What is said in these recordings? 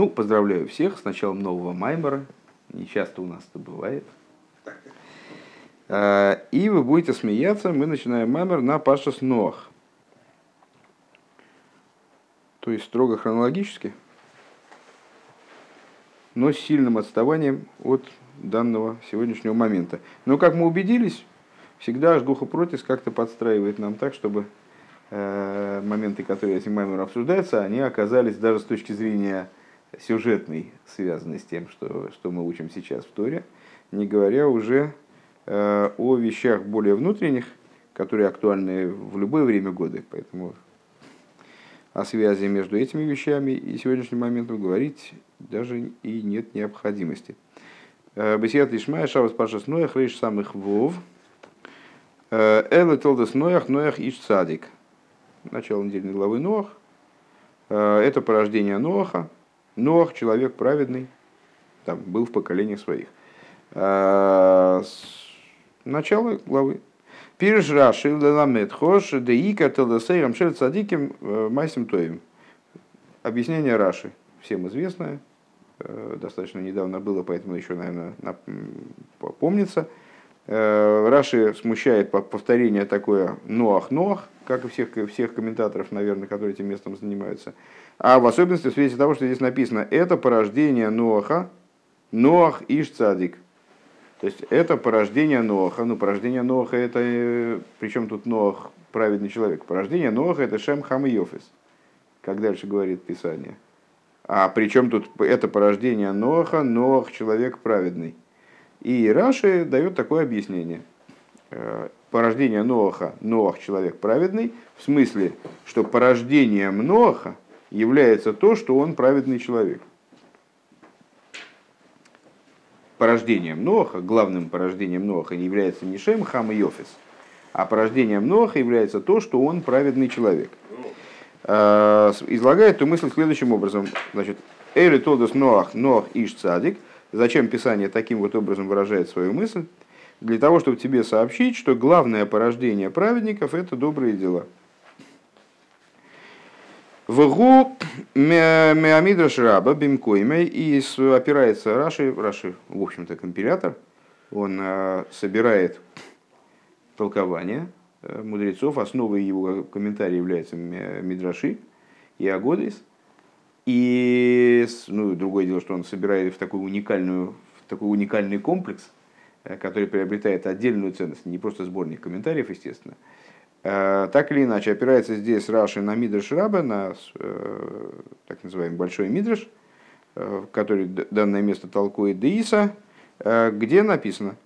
Ну, поздравляю всех с началом нового Маймера. Не часто у нас это бывает. А, и вы будете смеяться, мы начинаем Маймер на Пашас Ноах. То есть строго хронологически, но с сильным отставанием от данного сегодняшнего момента. Но, как мы убедились, всегда аж духа протис как-то подстраивает нам так, чтобы э, моменты, которые этим маймером обсуждаются, они оказались даже с точки зрения сюжетной, связанной с тем, что, что мы учим сейчас в Торе, не говоря уже э, о вещах более внутренних, которые актуальны в любое время года. Поэтому о связи между этими вещами и сегодняшним моментом говорить даже и нет необходимости. Э, Бесиат Ишмая, Шабас Пашас Ноях, Рейш самых Вов, э, Эле Толдес Ноях, Ноях Иш Цадик. Начало недельной главы Ноах. Э, это порождение Ноаха. Ноах, человек праведный, там, был в поколениях своих. Начало главы. Пирш Раши Ламет Хош Деика Телдесейрам Шель Цадиким Майсим Тоем. Объяснение Раши, всем известное, Э, достаточно недавно было, поэтому еще, наверное, помнится. Э, Раши смущает повторение такое «ноах-ноах», как и всех, всех комментаторов, наверное, которые этим местом занимаются. А в особенности в свете того, что здесь написано «это порождение Ноаха, Ноах Иш Цадик». То есть это порождение Ноаха. Ну, порождение Ноаха это... Э, Причем тут Ноах праведный человек? Порождение Ноаха это Шем Хам и Йофис. Как дальше говорит Писание – а причем тут это порождение Ноаха, Ноах человек праведный. И Раши дает такое объяснение. Э, порождение Ноаха, Ноах человек праведный, в смысле, что порождением Ноаха является то, что он праведный человек. Порождением Ноаха, главным порождением Ноаха является не Шем, Хам и Йофис, а порождением Ноаха является то, что он праведный человек. Э, излагает эту мысль следующим образом. Значит, Эли Тодос Ноах, Ноах Иш Цадик. Зачем Писание таким вот образом выражает свою мысль? Для того, чтобы тебе сообщить, что главное порождение праведников – это добрые дела. Вгу Меамидраш Раба Бимкоймей и опирается Раши, Раши, в общем-то, компилятор, он э, собирает толкование Э, мудрецов. Основой его комментария является Мидраши и Агодис. И ну, другое дело, что он собирает в, такую уникальную, в такой уникальный комплекс, э, который приобретает отдельную ценность, не просто сборник комментариев, естественно. Э, так или иначе, опирается здесь Раши на Мидраш Раба, на так называемый Большой Мидраш, который данное место толкует Деиса, где написано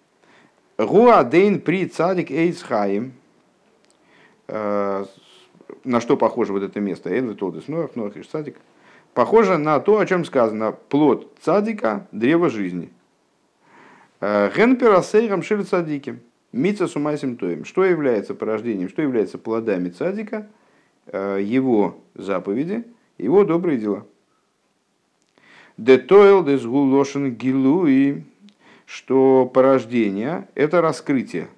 «Гуадейн при цадик эйцхаим» Э, на что похоже вот это место? Эйн Толдес Ноах, Ноах Иш Цадик. Похоже на то, о чем сказано. Плод цадика – древо жизни. Э, Генпера сейрам шиль цадиким. Мица сумайсим тоем. Что является порождением, что является плодами цадика? Э, его заповеди, его добрые дела. Детойл дезгулошен гилуи, что порождение – это раскрытие,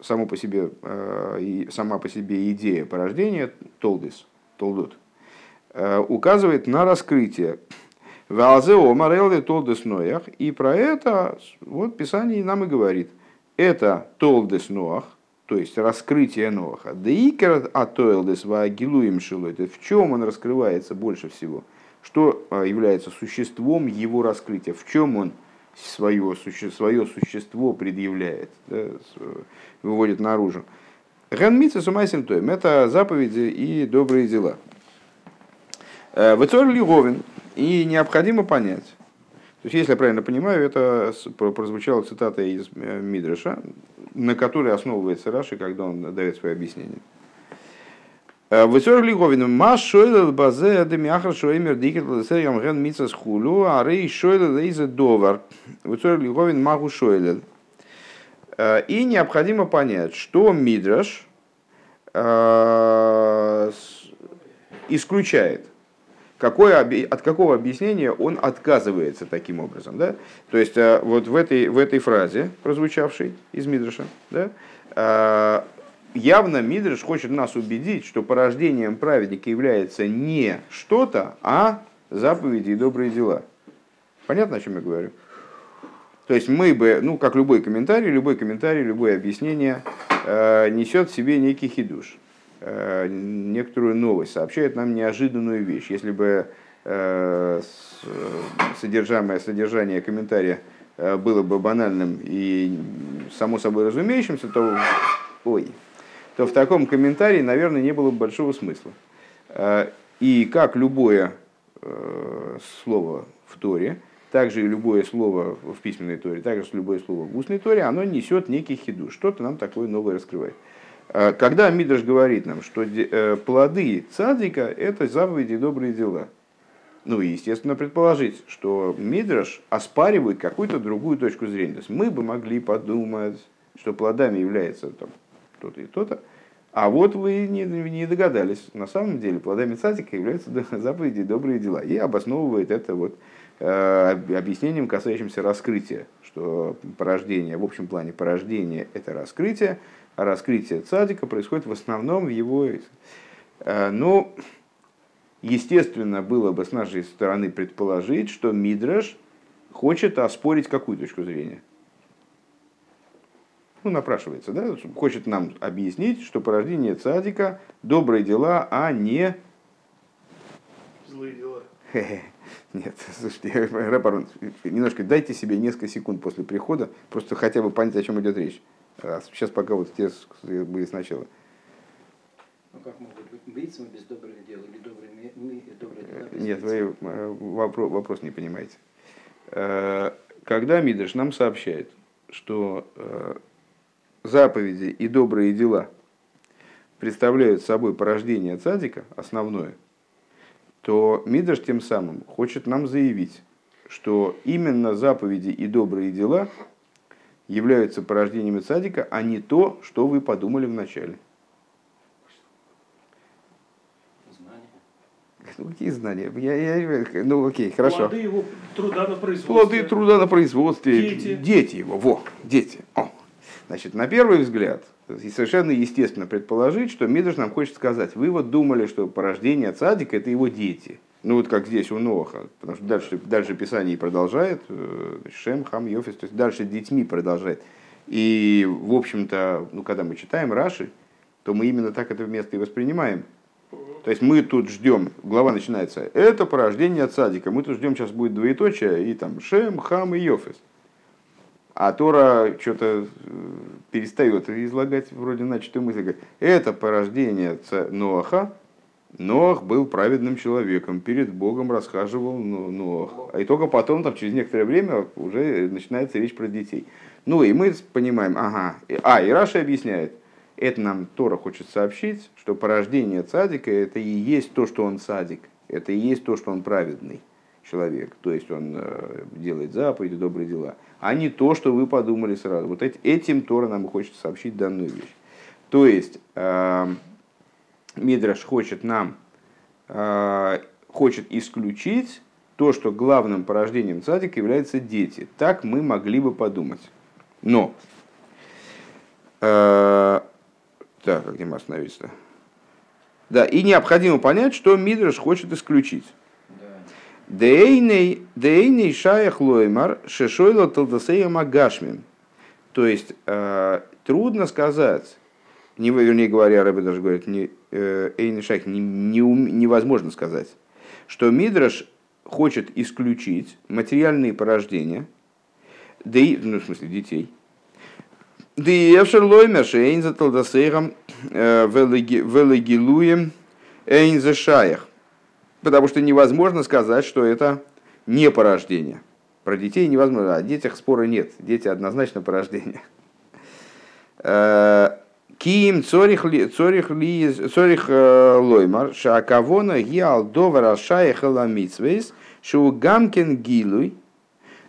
само по себе, э, сама по себе идея порождения, толдис, толдот, э, указывает на раскрытие. Валзео Марелли толдес ноях. И про это вот Писание нам и говорит. Это толдес ноах, то есть раскрытие Ноаха. Да икер атоэлдес ваагилуем. Это в чем он раскрывается больше всего? Что э, является существом его раскрытия? В чем он свое, свое существо предъявляет, да, выводит наружу. Ганмица сумайсим тоем – это заповеди и добрые дела. Э, Вецор Лиговин, и необходимо понять, то есть, если я правильно понимаю, это прозвучала цитата из э, Мидраша, на которой основывается Раши, когда он дает свое объяснение. Э, Высор Лиговин, ма шойлел базе адемяхар шоемер дикет лесерям ген мицас хулу, а рей шойлел лейзе довар. Высор Лиговин магу шойлел. Э, и необходимо понять, что Мидраш исключает, какое, от какого объяснения он отказывается таким образом. Да? То есть вот в этой, в этой фразе, прозвучавшей из Мидраша, да, явно Мидриш хочет нас убедить, что порождением праведника является не что-то, а заповеди и добрые дела. Понятно, о чем я говорю? То есть мы бы, ну, как любой комментарий, любой комментарий, любое объяснение э, несет в себе некий хидуш, э, некоторую новость, сообщает нам неожиданную вещь. Если бы э, содержимое, содержание комментария э, было бы банальным и само собой разумеющимся, то, ой, то в таком комментарии, наверное, не было бы большого смысла. Э, и как любое слово в Торе, также и любое слово в письменной Торе, также любое слово в устной Торе, оно несет некий хиду, что-то нам такое новое раскрывает. Э, когда Мидраш говорит нам, что плоды цадика – это заповеди и добрые дела, ну и, естественно, предположить, что Мидраш оспаривает какую-то другую точку зрения. То есть мы бы могли подумать, что плодами является там, то-то и то-то, а вот вы не, не догадались, на самом деле плодами цадика являются заповеди и добрые дела. И обосновывает это вот, э, объяснением, касающимся раскрытия, что порождение, в общем плане порождение – это раскрытие, раскрытие цадика происходит в основном в его... Э, ну, естественно, было бы с нашей стороны предположить, что Мидраш хочет оспорить какую точку зрения – ну, напрашивается, да, хочет нам объяснить, что порождение цадика – добрые дела, а не... Злые дела. Нет, слушайте, Рапарон, немножко дайте себе несколько секунд после прихода, просто хотя бы понять, о чем идет речь. Сейчас пока вот те были сначала. Ну как могут быть мрицами без добрых дел или добрые, мы, добрые дела без Нет, вы э, вопрос, вопрос не понимаете. Э, когда Мидриш нам сообщает, что э, заповеди и добрые дела представляют собой порождение цадика, основное, то Мидраш тем самым хочет нам заявить, что именно заповеди и добрые дела являются порождениями цадика, а не то, что вы подумали вначале. Ну, какие знания? Я, я, ну, окей, хорошо. Плоды его труда на производстве. Плоды труда на производстве. Дети. Дети его, во, дети. О, Значит, на первый взгляд, совершенно естественно предположить, что Мидраш нам хочет сказать, вы вот думали, что порождение цадика – это его дети. Ну вот как здесь у Ноха, потому что дальше, дальше Писание продолжает, э, Шем, Хам, Йофис, то есть дальше детьми продолжает. И, в общем-то, ну, когда мы читаем Раши, то мы именно так это место и воспринимаем. То есть мы тут ждем, глава начинается, это порождение цадика, мы тут ждем, сейчас будет двоеточие, и там Шем, Хам и Йофис. А Тора что-то э, перестает излагать вроде начатую мысль. Говорит, это порождение Ноаха. Ноах был праведным человеком, перед Богом расхаживал Ноах. И только потом, там, через некоторое время, уже начинается речь про детей. Ну и мы понимаем, ага. А, и Раша объясняет, это нам Тора хочет сообщить, что порождение цадика это и есть то, что он цадик. Это и есть то, что он праведный человек. То есть он э, делает заповеди, добрые дела а не то, что вы подумали сразу. Вот этим Тора нам хочет сообщить данную вещь. То есть э, Мидраш хочет нам э, хочет исключить то, что главным порождением цадика являются дети. Так мы могли бы подумать. Но, э, так, где мы остановились Да, и необходимо понять, что Мидраш хочет исключить. Дейней шаях лоймар шешойла талдасея магашмин. То есть э, трудно сказать, не, вернее говоря, Рэбе даже говорит, не, э, Эйней шаях не, не, невозможно сказать, что Мидраш хочет исключить материальные порождения, да и, ну, в смысле, детей. Да и Эвшер Лоймер Шейн за Талдасейхом э, Велегилуем Эйн за Шаях. Потому что невозможно сказать, что это не порождение. Про детей невозможно. О детях спора нет. Дети однозначно порождение. Киим цорих цорих э, лоймар шакавона гиал довара шаях ламитсвейс шу гамкин гилуй.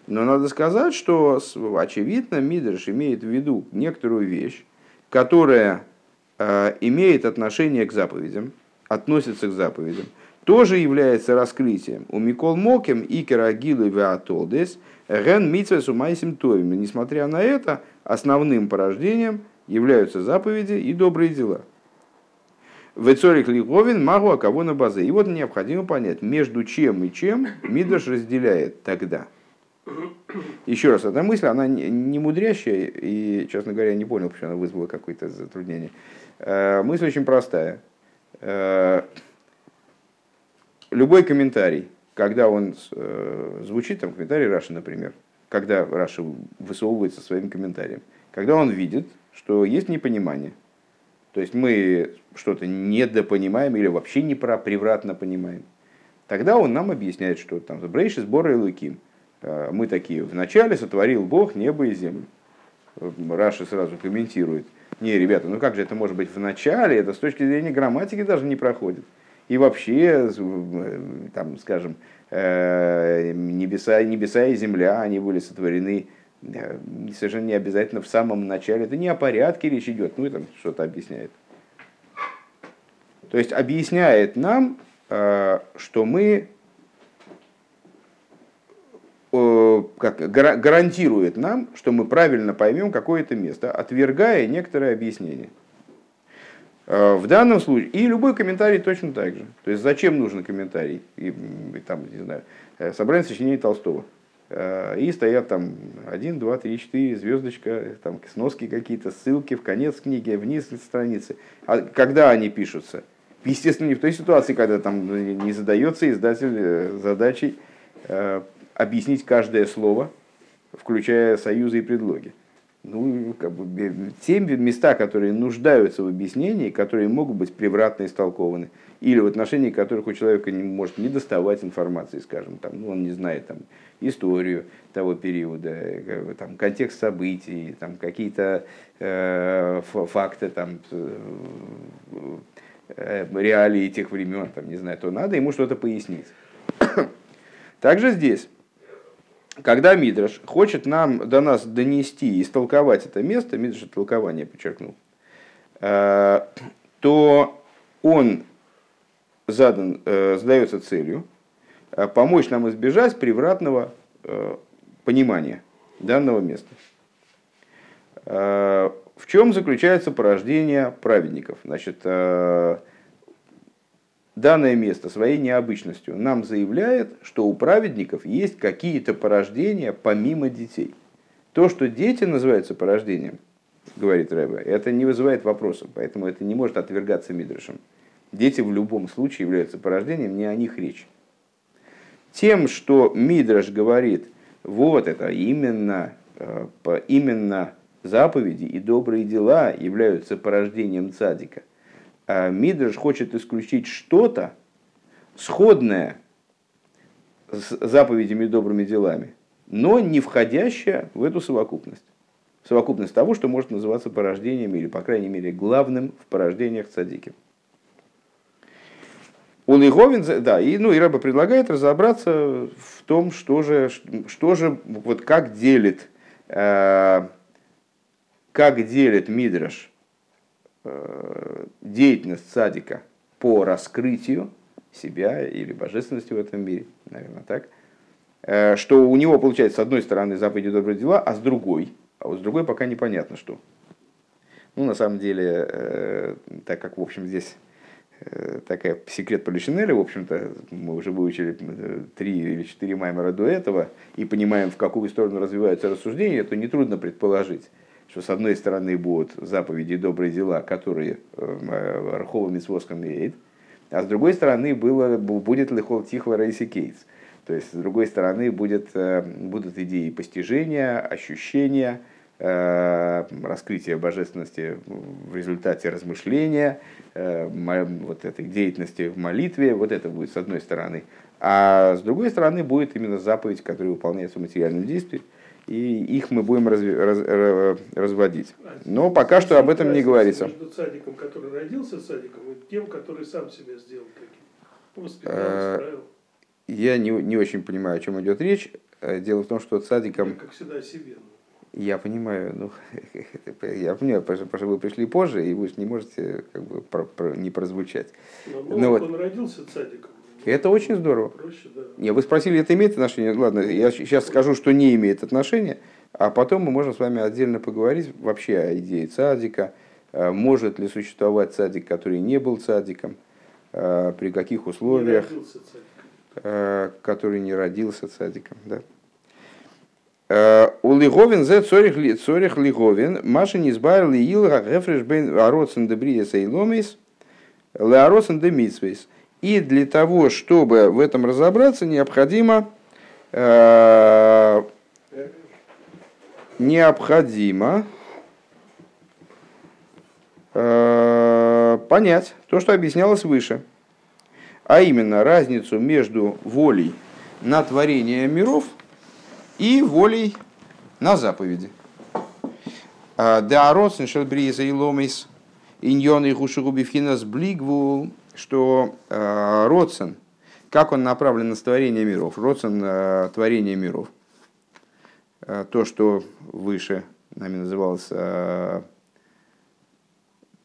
Но надо сказать, что очевидно Мидрш имеет в виду некоторую вещь, которая э, имеет отношение к заповедям, относится к заповедям тоже является раскрытием. У Микол Мокем и Керагилы Веатолдес Ген Митсвес Умайсим Тойм. Несмотря на это, основным порождением являются заповеди и добрые дела. Вецорик Лиговин Магу а кого на базе. И вот необходимо понять, между чем и чем Мидраш разделяет тогда. Еще раз, эта мысль, она не мудрящая, и, честно говоря, я не понял, почему она вызвала какое-то затруднение. Э, мысль очень простая. Э, любой комментарий, когда он э, звучит, там комментарий Раши, например, когда Раша высовывается своим комментарием, когда он видит, что есть непонимание, то есть мы что-то недопонимаем или вообще не превратно понимаем, тогда он нам объясняет, что там сбора и луким. Мы такие, вначале сотворил Бог небо и землю. Раши сразу комментирует, не, ребята, ну как же это может быть в начале, это с точки зрения грамматики даже не проходит. И вообще, там, скажем, э, небеса, небеса и земля, они были сотворены э, совершенно не обязательно в самом начале. Это не о порядке речь идет, ну и там что-то объясняет. То есть объясняет нам, э, что мы как, гарантирует нам, что мы правильно поймем какое-то место, отвергая некоторые объяснения. Э, в данном случае, и любой комментарий точно так же. То есть зачем нужен комментарий? И, и там, не знаю, э, собрание сочинений Толстого. Э, и стоят там один, два, три, четыре, звездочка, там сноски какие-то, ссылки в конец книги, вниз страницы. А когда они пишутся? Естественно, не в той ситуации, когда там не задается издатель задачей объяснить каждое слово, включая союзы и предлоги ну, как бы, те места, которые нуждаются в объяснении, которые могут быть превратно истолкованы, или в отношении которых у человека не может не доставать информации, скажем, там, ну, он не знает там, историю того периода, там, контекст событий, там, какие-то э, факты, там, э, реалии тех времен, там, не знаю, то надо ему что-то пояснить. Также здесь когда Мидраш хочет нам до нас донести и истолковать это место, Мидраш это толкование подчеркнул, э, то он задан, э, задается целью э, помочь нам избежать превратного понимания данного места. В чем заключается порождение праведников? Значит, данное место своей необычностью нам заявляет, что у праведников есть какие-то порождения помимо детей. То, что дети называются порождением, говорит Рэбе, это не вызывает вопросов, поэтому это не может отвергаться Мидрашем. Дети в любом случае являются порождением, не о них речь. Тем, что Мидраш говорит, вот это именно, э, именно заповеди и добрые дела являются порождением цадика, Мидрш хочет исключить что-то сходное с заповедями и добрыми делами, но не входящее в эту совокупность. Совокупность того, что может называться порождением или, по крайней мере, главным в порождениях цадики. Он Иговин, да, и, ну, и Раба предлагает разобраться в том, что же, что же вот как делит, э, как делит Мидраш деятельность садика по раскрытию себя или божественности в этом мире, наверное, так, э, что у него получается с одной стороны заповеди добрые дела, а с другой, а вот с другой пока непонятно что. Ну, на самом деле, э, так как, в общем, здесь такая секрет Полишинеля, в общем-то, мы уже выучили три или четыре маймера до этого и понимаем, в какую сторону развиваются рассуждения, то нетрудно предположить, что с одной стороны будут заповеди добрые дела, которые э, Рахова Митцвоском имеет, а с другой стороны было, будет Лехол Тихла Рейси Кейтс. То есть, с другой стороны, будет, э, будут идеи постижения, ощущения, э, раскрытия божественности в результате размышления, вот этой деятельности в молитве, вот это будет с одной стороны. А с другой стороны будет именно заповедь, которая выполняется в материальном действии и их мы будем разви, раз, разводить. Но пока что об этом не говорится. Между цадиком, который родился цадиком, и тем, который сам себя сделал таким. Воспитал, Я не, не очень понимаю, о чем идет речь. Э, дело в том, что цадиком... Как всегда о себе. Ну. Я понимаю, ну, я понимаю, потому что вы пришли позже, и вы же не можете как бы про, про, не прозвучать. Но, Но вот, он родился цадиком. Это очень здорово. Проще, да. Не, вы спросили, это имеет отношение? Ладно, я сейчас скажу, что не имеет отношения, а потом мы можем с вами отдельно поговорить вообще о идее цадика, э, может ли существовать цадик, который не был цадиком, э, при каких Не условиях, царь. э, который не родился цадиком. Да. У Лиговин зе цорих ли- цорих Лиговин, Маша не избавил Илга Гефреш бен Ароцен де Бриеса и Ломейс, Леароцен де Митсвейс. И для того, чтобы в этом разобраться, необходимо э, необходимо э, понять то, что объяснялось выше, а именно разницу между волей на творение миров и волей на заповеди. Деароцин шелбриеза и ломис иньон и гушигубивхинас блигву, что э, Родсен, как он направлен на творение миров, Родсен э, творение миров, Э, то, что выше нами называлось, э,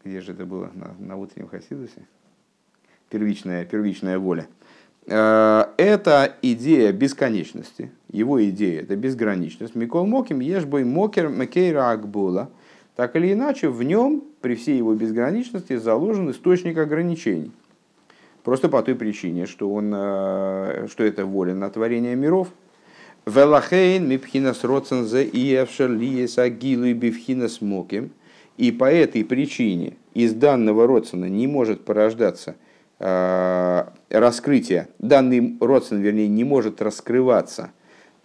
где же это было, на, на утреннем Хасидусе, первичная, первичная воля. Э, Это идея бесконечности, его идея это безграничность. Микол Моким, Ешбой Мокер Макейра Акбула. Так или иначе, в нем, при всей его безграничности, заложен источник ограничений. Просто по той причине, что, он, э, что это воля на творение миров. Велахейн мипхинас роцензе и эвшерлиес агилу бифхинас моким. И по этой причине из данного родствена не может порождаться э, раскрытие, данный родствен, вернее, не может раскрываться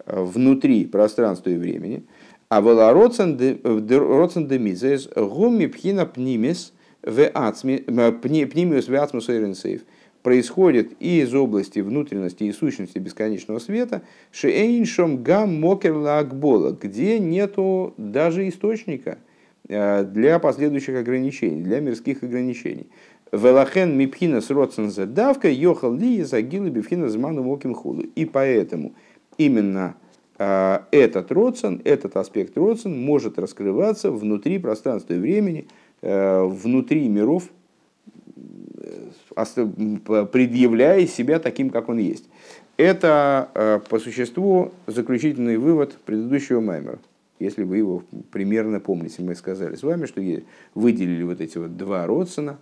э, внутри пространства и времени. А вела родствен де мизес гуми пхина пнимис пнимиус в ацмус эйренсейф происходит и из области внутренности и сущности бесконечного света, шейншом гам мокер лагбола, где нету даже источника э, для последующих ограничений, для мирских ограничений. Велахен мипхина с родсензе давка йохал ли загилы бифхина зману моким худу. И поэтому именно э, этот родсен, этот аспект родсен может раскрываться внутри пространства и времени, э, внутри миров, предъявляя себя таким, как он есть. Это э, по существу заключительный вывод предыдущего маймера. Если вы его примерно помните, мы сказали с вами, что выделили вот эти вот два родсона.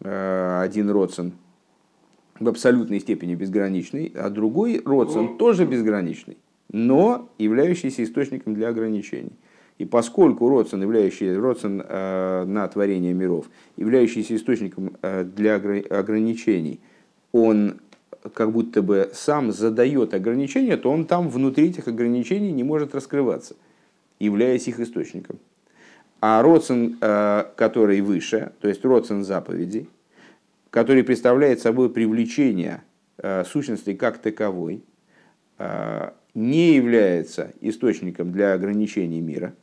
Э, Один родсон в абсолютной степени безграничный, а другой родсон тоже безграничный, но являющийся источником для ограничений. И поскольку родсон, являющий родсон э, на творение миров, являющийся источником э, для огра- ограничений, он как будто бы сам задает ограничения, то он там внутри этих ограничений не может раскрываться, являясь их источником. А родсон, э, который выше, то есть родсон заповедей, который представляет собой привлечение э, сущности как таковой, э, не является источником для ограничений мира.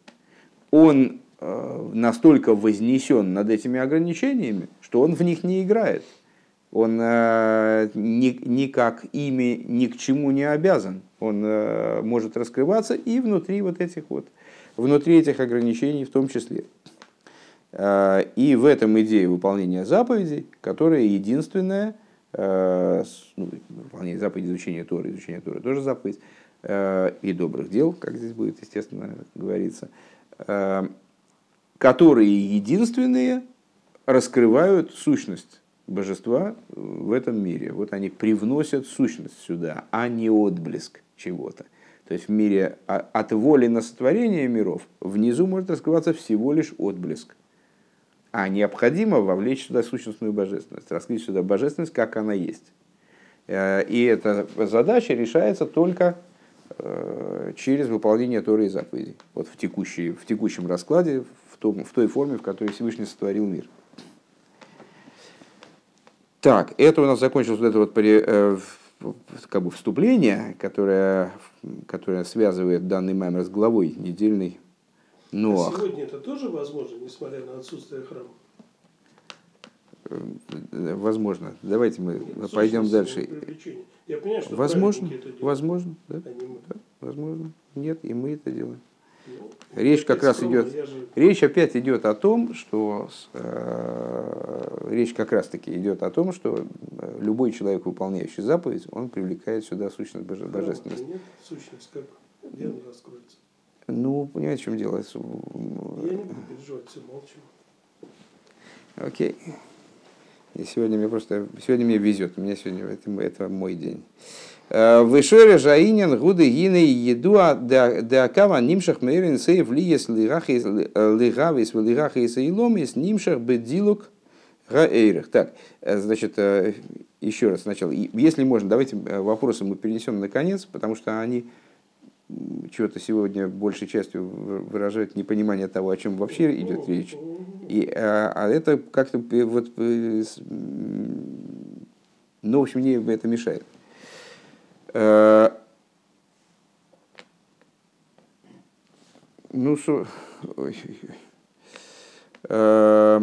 Он э, настолько вознесен над этими ограничениями, что он в них не играет. Он э, ни, никак ими ни к чему не обязан. Он э, может раскрываться и внутри вот этих вот, внутри этих ограничений в том числе. И в этом идея выполнения заповедей, которая единственная, ну, выполнение заповедей изучения Торы, изучение Торы тоже заповедь, и добрых дел, как здесь будет, естественно, говорится, э, которые единственные раскрывают сущность божества в этом мире. Вот они привносят сущность сюда, а не отблеск чего-то. То есть в мире а- от воли на сотворение миров внизу может раскрываться всего лишь отблеск. А необходимо вовлечь сюда сущностную божественность, раскрыть сюда божественность, как она есть. Э, И эта задача решается только э, через выполнение Торы и заповедей. Вот в, текущей, в текущем раскладе, в, том, в той форме, в которой Всевышний сотворил мир. Так, это у нас закончилось вот это вот при- э, как бы вступление, которое, которое связывает данный маймер с главой недельной А Ноах. сегодня это тоже возможно, несмотря на отсутствие храма? Э, Возможно. Давайте мы Нет, пойдем дальше. привлечение. Я понимаю, что Возможно, это делают, возможно, да, а не мы. возможно. Нет, и мы это делаем. Ну, Речь как раз скромно, идет- же- Речь опять идет о том, что э, речь как раз таки идет о том, что э, любой человек, выполняющий заповедь, он привлекает сюда сущность боже- божественности. Нет, сущность как? Она раскроется? Ну, понимаете, в чем дело? Я не буду переживать, все молчу. Окей. И сегодня мне просто сегодня мне везет. У меня сегодня это, это мой день. Э, Вышере жаинен гуды гины еду деакава нимшах мейрин сейв лиес лигавис лигахис и ломис нимшах бедилук гаэйрах. Так, э, значит, э, еще раз сначала. Если можно, давайте вопросы мы перенесем на конец, потому что они чего-то сегодня большей частью выражают непонимание того, о чем вообще идет речь. И, а, а это как-то вот, ну, в общем, мне это мешает. Э, ну, со... Э,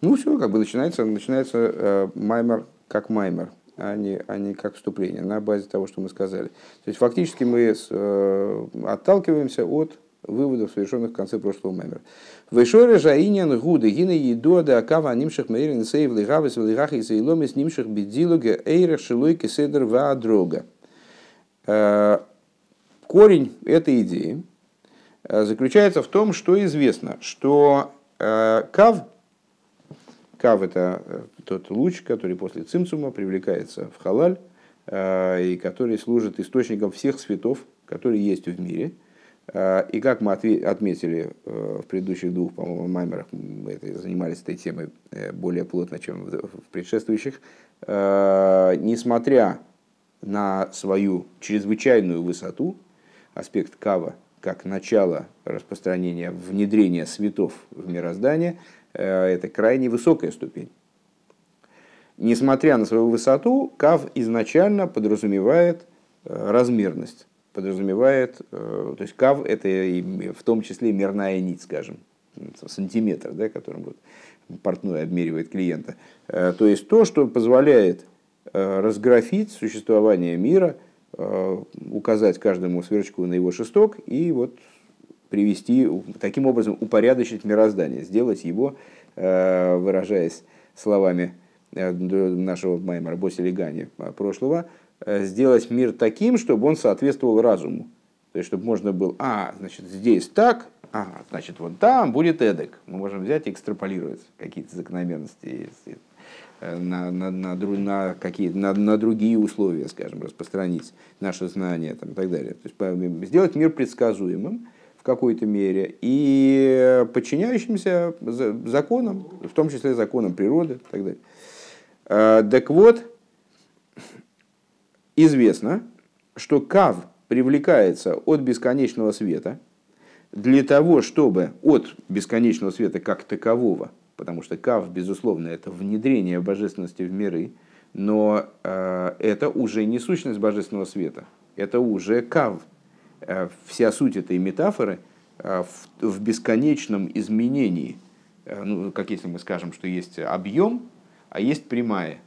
ну, все, как бы начинается, начинается э, маймер как маймер а не, а не как вступление, на базе того, что мы сказали. То есть фактически мы с, э, отталкиваемся от выводов, совершенных в конце прошлого мемера. Вышоре жаинен гуды гины еду да акава нимших мейрин сейв лигавис лигах и сейломис нимших бедилуга эйрах шилой кеседр ва дрога. Э, корень этой идеи э, заключается в том, что известно, что э, кав Кав – это э, тот луч, который после цимцума привлекается в халаль, э, и который служит источником всех цветов, которые есть в мире. Э, и как мы отметили в предыдущих двух, по-моему, маймерах, мы занимались этой темой более плотно, чем в предшествующих, несмотря на свою чрезвычайную высоту, аспект кава как начало распространения, внедрения светов в мироздание – это крайне высокая ступень. Несмотря на свою высоту, кав изначально подразумевает э, размерность, подразумевает, э, то есть кав это в том числе мерная нить, скажем, сантиметр, да, которым вот портной обмеривает клиента. То есть то, что позволяет разграфить существование мира, указать каждому сверчку на его шесток и вот привести, таким образом упорядочить мироздание, сделать его, э, выражаясь словами э, нашего Маймара Босилигани прошлого, э, сделать мир таким, чтобы он соответствовал разуму. То есть, чтобы можно было, а, значит, здесь так, а, значит, вот там будет эдак. Мы можем взять и экстраполировать какие-то закономерности на, на, на, на, какие, на, на другие условия, скажем, распространить наше знание там, и так далее. То есть, сделать мир предсказуемым, какой-то мере и подчиняющимся законам, в том числе законам природы и так далее. А, так вот, известно, что кав привлекается от бесконечного света для того, чтобы от бесконечного света как такового, потому что кав, безусловно, это внедрение божественности в миры, но э, это уже не сущность божественного света, это уже кав – вся суть этой метафоры э, в, бесконечном изменении. Э, ну, как если мы скажем, что есть объем, а есть прямая.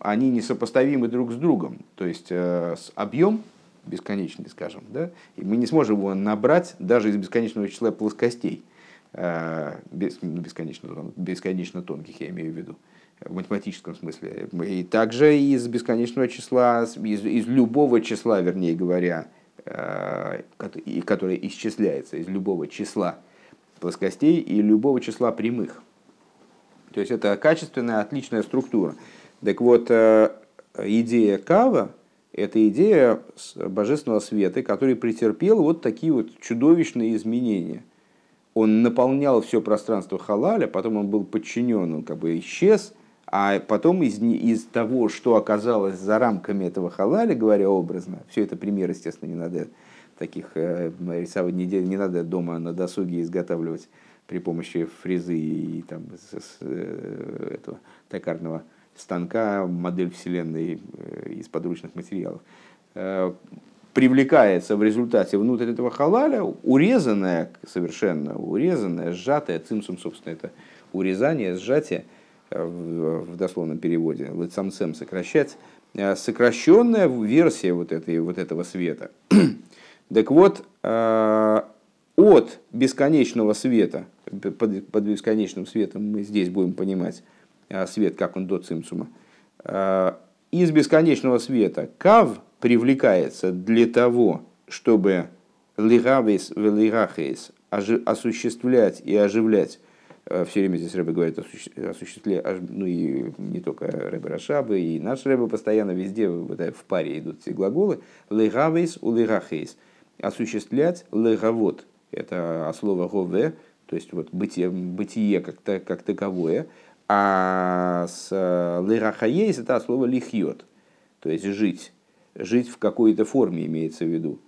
Они несопоставимы друг с другом. То есть объем бесконечный, скажем, да, и мы не сможем его набрать даже из бесконечного числа плоскостей, ну, бесконечно, бесконечно тонких, я имею в виду в математическом смысле. И также из бесконечного числа, из, из любого числа, вернее говоря, э, которое исчисляется из любого числа плоскостей и любого числа прямых. То есть это качественная, отличная структура. Так вот, э, идея Кава – это идея божественного света, который претерпел вот такие вот чудовищные изменения. Он наполнял все пространство халаля, потом он был подчинен, он как бы исчез – а потом из, из того, что оказалось за рамками этого халаля, говоря образно, все это пример, естественно, не надо таких э, рисовать, не, не надо дома на досуге изготавливать при помощи фрезы и там, с, с, э, этого токарного станка модель Вселенной э, из подручных материалов. Э, привлекается в результате внутрь этого халаля, урезанная совершенно, урезанная, сжатая, цимсум, собственно, это урезание, сжатие – в дословном переводе, лыцамцем сокращать, э, сокращенная версия вот, этой, вот этого света. так вот, э, от бесконечного света, под, под бесконечным светом мы здесь будем понимать э, свет, как он до цимсума, из бесконечного света кав привлекается для того, чтобы лигавис велигахейс осуществлять и оживлять все время здесь Рэбе говорит осуществляя, ну и не только Рэбе Рашабы, и наш Рэбе постоянно везде в паре идут все глаголы. Легавейс у легахейс. Осуществлять легавод. Это слово гове, то есть вот бытие, бытие как, как таковое. А с лерахаейс это слово лихьет, то есть жить. Жить в какой-то форме имеется в виду.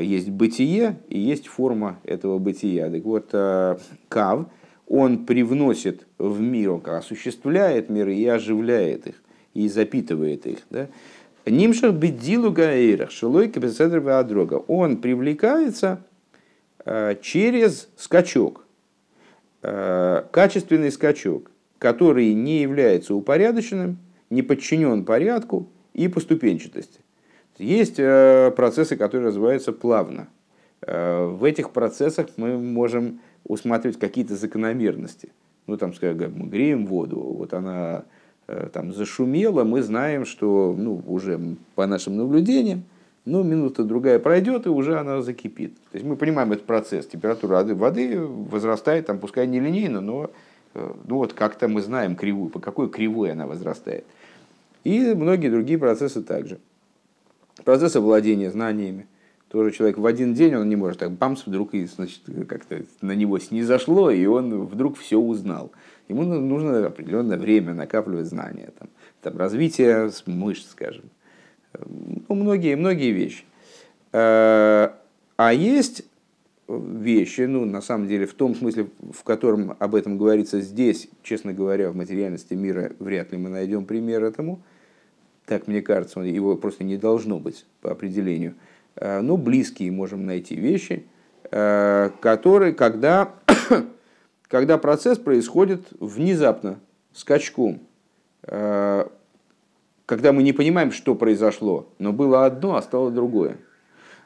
Есть бытие и есть форма этого бытия. Так вот, кав, он привносит в мир, он осуществляет миры и оживляет их, и запитывает их. Да? Нимшах бедилу гаэйрах, шелой адрога. Он привлекается через скачок, качественный скачок который не является упорядоченным, не подчинен порядку и поступенчатости. Есть э, процессы, которые развиваются плавно. Э, в этих процессах мы можем усматривать какие-то закономерности. Ну, там, скажем, мы греем воду, вот она э, там зашумела, мы знаем, что ну, уже по нашим наблюдениям, ну, минута другая пройдет, и уже она закипит. То есть мы понимаем этот процесс. Температура воды возрастает, там, пускай не линейно, но Э, ну вот как-то мы знаем кривую, по какой кривой она возрастает. И многие другие процессы также. Процессы владения знаниями. Тоже человек в один день, он не может так бамс, вдруг и, значит, как-то на него снизошло, и он вдруг все узнал. Ему нужно определенное время накапливать знания, там, там, развитие мышц, скажем. Ну, многие, многие вещи. Э, а есть вещи, ну, на самом деле, в том смысле, в котором об этом говорится здесь, честно говоря, в материальности мира вряд ли мы найдем пример этому. Так мне кажется, его просто не должно быть по определению. А, но близкие можем найти вещи, а, которые, когда, когда процесс происходит внезапно, скачком, а, когда мы не понимаем, что произошло, но было одно, а стало другое.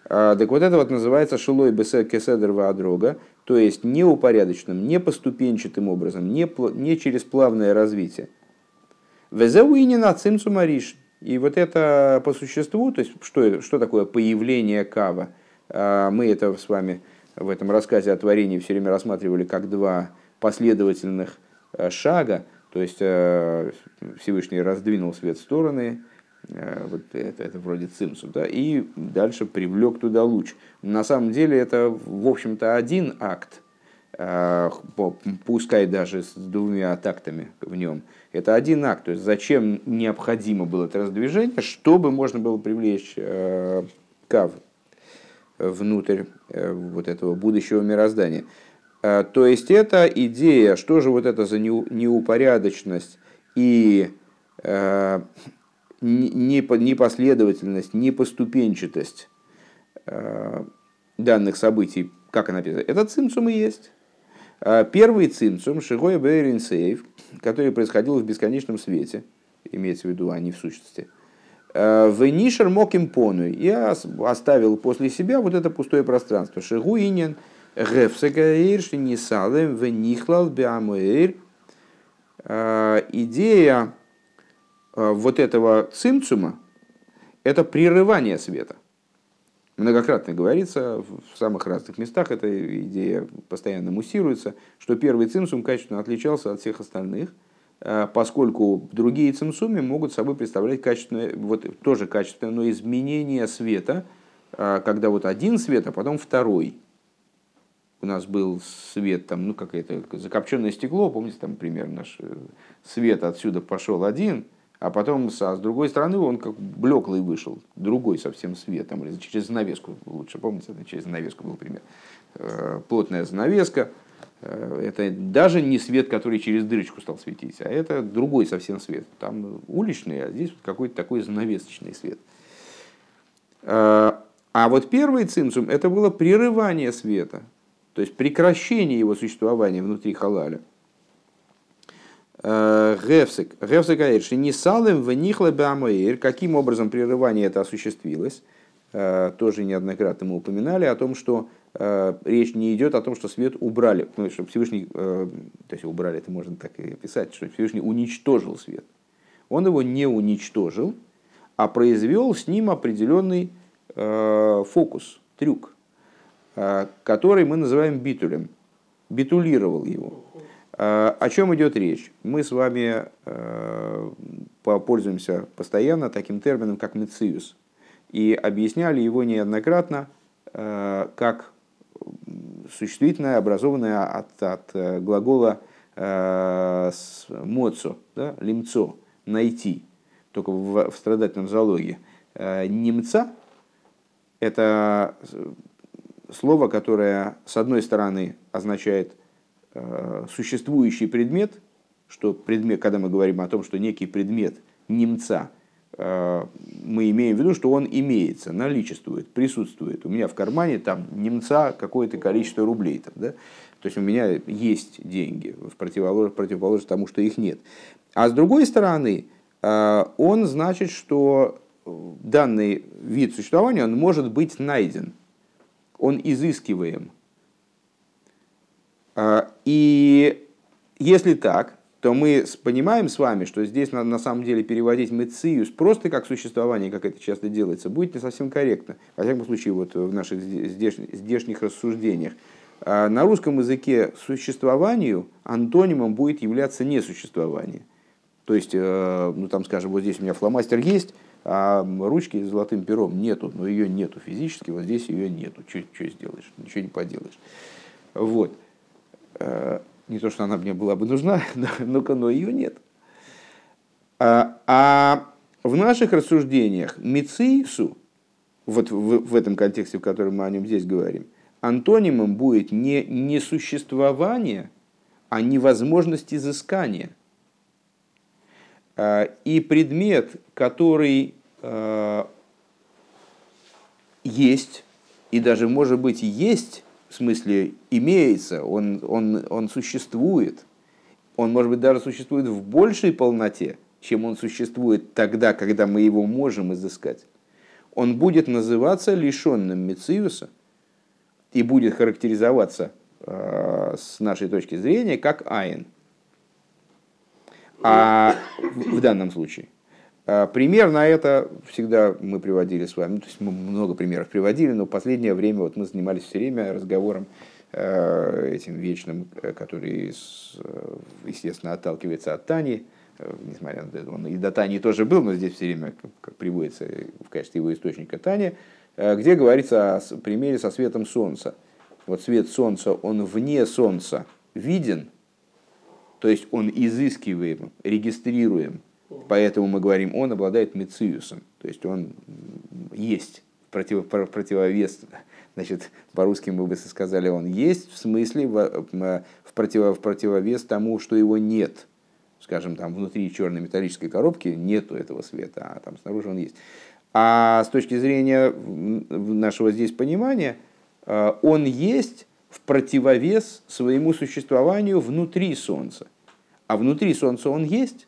Так вот это вот называется шилой кеседер ваадрога, то есть неупорядоченным, не поступенчатым образом, не, не через плавное развитие. Везеуинин ацимцу мариш. И вот это по существу, то есть что, что такое появление кава, а, мы это с вами в этом рассказе о творении все время рассматривали как два последовательных а, шага, то есть Всевышний раздвинул свет в стороны, Э, вот это, это вроде цимсу, да, и дальше привлек туда луч. На самом деле это, в общем-то, один акт, э, пускай даже с двумя тактами в нем. Это один акт. То есть зачем необходимо было это раздвижение, чтобы можно было привлечь э, кав внутрь вот этого будущего мироздания. То есть это идея, что же вот это за неупорядочность и непоследовательность, непоступенчатость э, данных событий, как она написано, это цимцум и есть. А первый цимцум, Шигой Бейрин Сейв, который происходил в бесконечном свете, имеется в виду, а не в сущности, э, в Нишер Моким Пону, я оставил после себя вот это пустое пространство. Шигуинен Гефсегаир Шинисалем Венихлал Биамуэйр. Э, идея вот этого цимцума – это прерывание света. Многократно говорится в самых разных местах, эта идея постоянно муссируется, что первый цимсум качественно отличался от всех остальных, э, поскольку другие цимсумы могут собой представлять качественное, вот тоже качественное, но изменение света, э, когда вот один свет, а потом второй. У нас был свет, там, ну, какое-то закопченное стекло, помните, там, пример наш свет отсюда пошел один – а потом а с другой стороны он как блеклый вышел, другой совсем свет, там, или через занавеску, лучше помните, через занавеску был пример. Э, плотная занавеска, э, это даже не свет, который через дырочку стал светить, а это другой совсем свет. Там уличный, а здесь какой-то такой занавесочный свет. Э, а вот первый цимсум – это было прерывание света, то есть прекращение его существования внутри халаля – Гефсек. Гефсек Аэрши не салем в нихле бамоир. Каким образом прерывание это осуществилось? Э, тоже неоднократно мы упоминали о том, что э, речь не идет о том, что свет убрали. Ну, что Всевышний, э, то есть убрали, это можно так и писать, что Всевышний уничтожил свет. Он его не уничтожил, а произвел с ним определенный фокус, трюк, который мы называем битулем. Битулировал его. О чем идет речь? Мы с вами пользуемся постоянно таким термином, как мециус, и объясняли его неоднократно как существительное, образованное от, от глагола моцо, да, лимцо, найти, только в, в страдательном залоге. Немца – это слово, которое, с одной стороны, означает э, существующий предмет, что предмет, когда мы говорим о том, что некий предмет немца, э, мы имеем в виду, что он имеется, наличествует, присутствует. У меня в кармане там немца какое-то количество рублей. Там, да? То есть у меня есть деньги, в противоположность тому, что их нет. А с другой стороны, э, он значит, что данный вид существования он может быть найден – он изыскиваем. А, и если так, то мы понимаем с вами, что здесь на, на самом деле переводить мециус просто как существование, как это часто делается, будет не совсем корректно. Во всяком случае, вот в наших здешних, здешних рассуждениях. А на русском языке существованию антонимом будет являться несуществование. То есть, э, ну там, скажем, вот здесь у меня фломастер есть, а ручки с золотым пером нету, но ее нету физически, вот здесь ее нету. Что, что сделаешь? Ничего не поделаешь. Вот. Э, не то, что она мне была бы нужна, но, но ее нет. А, а в наших рассуждениях Мицису, вот в, в этом контексте, в котором мы о нем здесь говорим, антонимом будет не несуществование, а невозможность изыскания – Э, и предмет, который э, есть, и даже, может быть, есть, смысле, имеется, он, он, он существует, он, может быть, даже существует в большей полноте, чем он существует тогда, когда мы его можем изыскать, он будет называться лишенным Мециуса и будет характеризоваться э, с нашей точки зрения как Айн – а в данном случае. А, пример на это всегда мы приводили с вами, ну, то есть мы много примеров приводили, но в последнее время вот мы занимались все время разговором э, этим вечным, э, который, э, естественно, отталкивается от Тани, несмотря на это, он и до Тани тоже был, но здесь все время, как приводится в качестве его источника Тани, где говорится о примере со светом Солнца. Вот свет Солнца, он вне Солнца виден – то есть он изыскиваем, регистрируем. Поэтому мы говорим, он обладает мециусом. То есть он есть против, противовес. Значит, по-русски мы бы сказали, он есть в смысле в, в, против, в противовес тому, что его нет. Скажем, там внутри черной металлической коробки нету этого света, а там снаружи он есть. А с точки зрения нашего здесь понимания, э, он есть в противовес своему существованию внутри Солнца. А внутри Солнца он есть.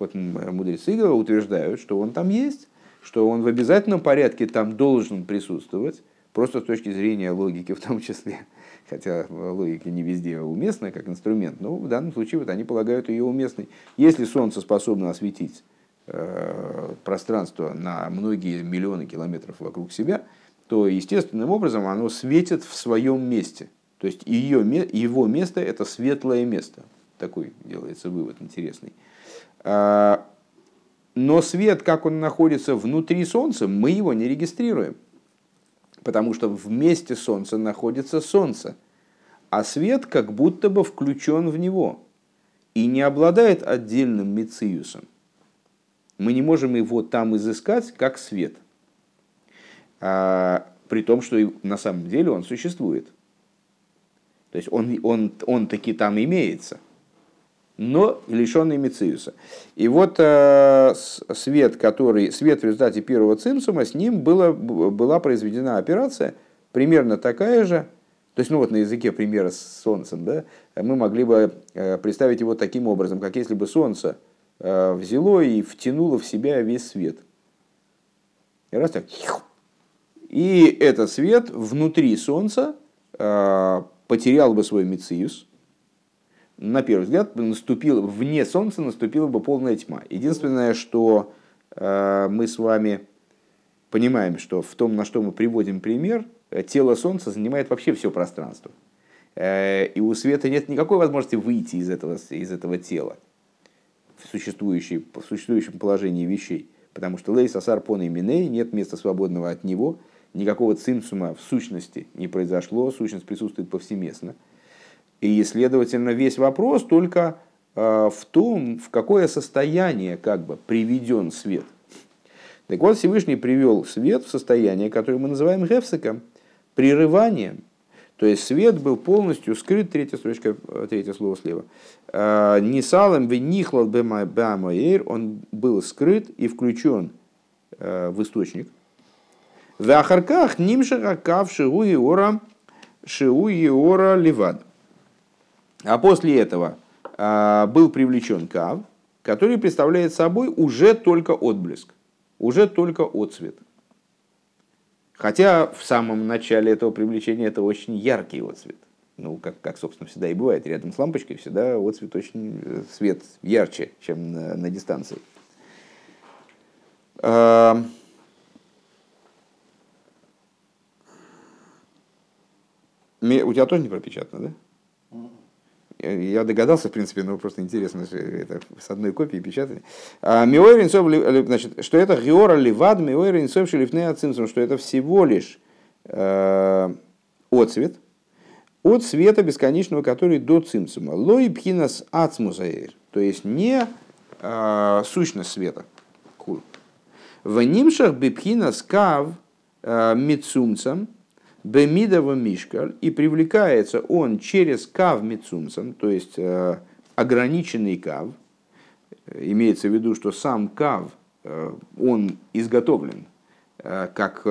Вот мудрецы утверждают, что он там есть, что он в обязательном порядке там должен присутствовать, просто с точки зрения логики в том числе. Хотя логика не везде уместна как инструмент, но в данном случае вот они полагают ее уместной. Если Солнце способно осветить э, пространство на многие миллионы километров вокруг себя, то естественным образом оно светит в своем месте. То есть ее, его место – это светлое место. Такой делается вывод интересный. А, но свет, как он находится внутри Солнца, мы его не регистрируем. Потому что вместе Солнца находится Солнце. А свет как будто бы включен в него и не обладает отдельным мециусом. Мы не можем его там изыскать, как свет – а, при том, что на самом деле он существует. То есть он, он, он таки там имеется, но лишенный Мециуса. И вот э, свет, который, свет в результате первого цимсума, с ним было, была произведена операция примерно такая же, то есть, ну вот на языке примера с Солнцем, да, мы могли бы э, представить его таким образом, как если бы Солнце э, взяло и втянуло в себя весь свет. И раз так, и этот свет внутри Солнца э, потерял бы свой мециус. На первый взгляд, наступил, вне Солнца наступила бы полная тьма. Единственное, что э, мы с вами понимаем, что в том, на что мы приводим пример, тело Солнца занимает вообще все пространство. Э, и у света нет никакой возможности выйти из этого, из этого тела в, существующей, в существующем положении вещей. Потому что лейс асар пон миней, нет места свободного от него, никакого цимсума в сущности не произошло, сущность присутствует повсеместно. И, следовательно, весь вопрос только э, в том, в какое состояние как бы приведен свет. Так вот, Всевышний привел свет в состояние, которое мы называем гефсиком, прерыванием, то есть свет был полностью скрыт, третья строчка, э, третье слово слева. «Э, Нисалом венихлал бамаэйр, он был скрыт и включен в источник. В ахарках нимшакав шиу ора шиу ора ливад. А после этого был привлечен кав, который представляет собой уже только отблеск, уже только отцвет. Хотя в самом начале этого привлечения это очень яркий отцвет. Ну, как, как, собственно, всегда и бывает. Рядом с лампочкой всегда отцвет очень, э, свет ярче, чем на, на дистанции. А, у тебя тоже не пропечатано, да? Я догадался, в принципе, но просто интересно, это с одной копией печатали. А, Миойринцов, значит, что это Геора Ливад, Миойринцов Шелифне Ацинцем, что это всего лишь э, отцвет, от света бесконечного, который до цимцума. Лой пхинас ацмузаир, то есть не э, сущность света. В нимшах бипхинас кав э, мицумцам, Бемидова Мишкаль, и привлекается он через кав Мицумсом, то есть э, ограниченный кав. Имеется в виду, что сам кав, э, он изготовлен э, как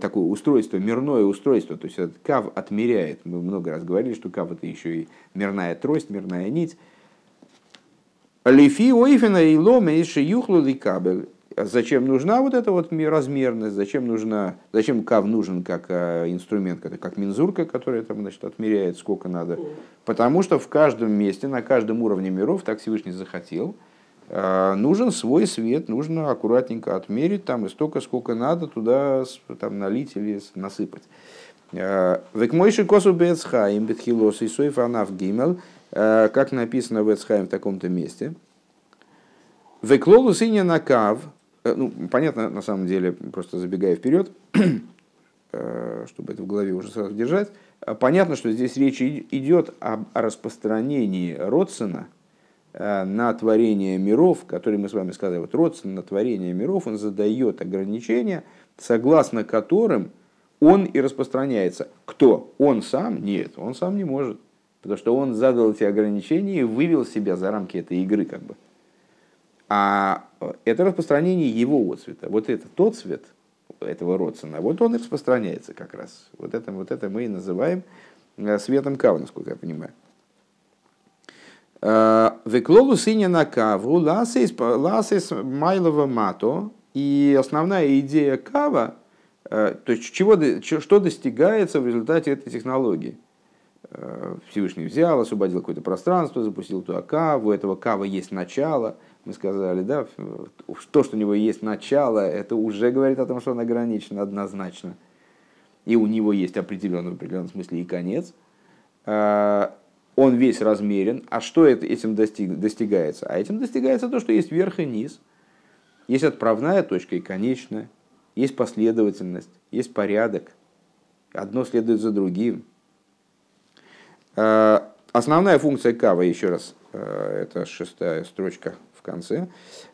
такое устройство, мирное устройство. То есть этот кав отмеряет. Мы много раз говорили, что кав это еще и мирная трость, мирная нить. Лифи ойфена и ломе и кабель зачем нужна вот эта вот размерность, зачем, нужна, зачем кав нужен как э, инструмент, как мензурка, которая там, значит, отмеряет, сколько надо. Потому что в каждом месте, на каждом уровне миров, так Всевышний захотел, э, нужен свой свет, нужно аккуратненько отмерить там и столько, сколько надо туда там, налить или насыпать. Э, Векмойши косу бецхаим бетхилос и сойфанав гимел, как написано в Эцхаим в таком-то месте. Веклолу синя накав, Э, ну, понятно, на самом деле, просто забегая вперед, э, чтобы это в голове уже сразу держать, э, понятно, что здесь речь идет о, распространении Родсона на творение миров, которые мы с вами сказали. Вот Родсон на творение миров, он задает ограничения, согласно которым он и распространяется. Кто? Он сам? Нет, он сам не может. Потому что он задал эти ограничения и вывел себя за рамки этой игры. Как бы. А это распространение его отцвета. Вот это тот цвет этого родствена, вот он и распространяется как раз. Вот это, вот это мы и называем э, светом кава, насколько я понимаю. Э, Веклолу синя на каву ласис майлова мато. И основная идея кава, э, то есть чего, что достигается в результате этой технологии. Всевышний взял, освободил какое-то пространство, запустил туда каву, у этого кава есть начало – мы сказали, да, то, что у него есть начало, это уже говорит о том, что он ограничен однозначно. И у него есть определенный, в определенном смысле и конец. А, он весь размерен. А что этим достиг, достигается? А этим достигается то, что есть верх и низ. Есть отправная точка и конечная. Есть последовательность, есть порядок. Одно следует за другим. А, основная функция кава, еще раз, а, это шестая строчка конце.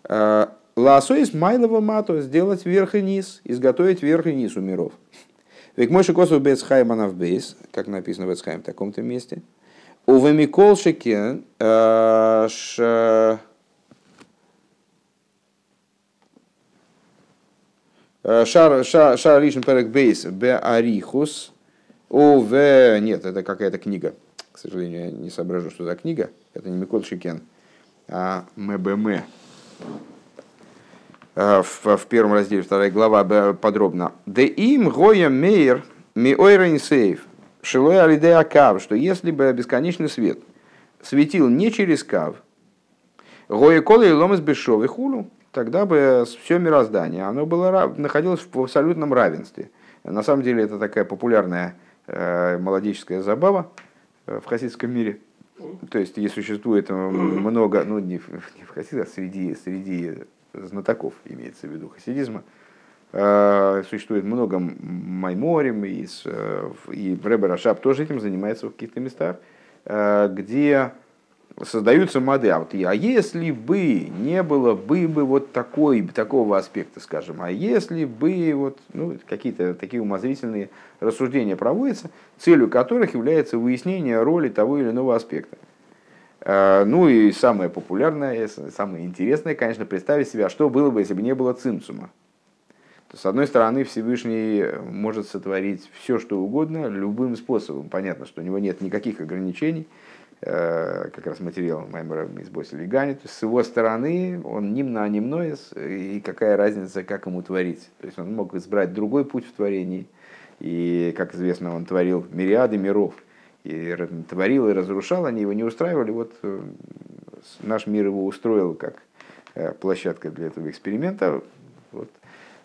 «Э, Ласо из майлова мату сделать верх и низ, изготовить верх и низ у миров. Век мой шикосу без хайманов бейс, как написано в Эцхайм в таком-то месте. У вемикол шекен э. Э, шар, шар, лишен перек бейс бе арихус. О, в... Нет, это какая-то книга. К сожалению, я не соображу, что за книга. Это не Микол Шикен МБМ. А, в, в первом разделе, вторая глава подробно. Де им гоя мейр ми ойрен сейф шилой алиде акав, что если бы бесконечный свет светил не через кав, гоя кола и ломас бешов и хулу, тогда бы все мироздание, оно было, находилось в абсолютном равенстве. На самом деле это такая популярная э, молодеческая забава, в хасидском мире. То есть, и существует много, ну не в, не в хасидах, а среди, среди знатоков, имеется в виду хасидизма, существует много майморим, и, и Рэбер Рашаб тоже этим занимается в каких-то местах, где создаются моды. А, вот, а если бы не было бы, бы вот такой, такого аспекта, скажем, а если бы вот, ну, какие-то такие умозрительные рассуждения проводятся, целью которых является выяснение роли того или иного аспекта. А, ну и самое популярное, самое интересное, конечно, представить себе, что было бы, если бы не было цимцума. То, с одной стороны, Всевышний может сотворить все, что угодно, любым способом. Понятно, что у него нет никаких ограничений, Э, как раз материал Маймера из Босили Гани. То есть с его стороны он ним на ним ноес, и какая разница, как ему творить. То есть он мог избрать другой путь в творении. И, как известно, он творил мириады миров. И творил и разрушал, они его не устраивали. Вот э, наш мир его устроил как э, площадка для этого эксперимента. Вот.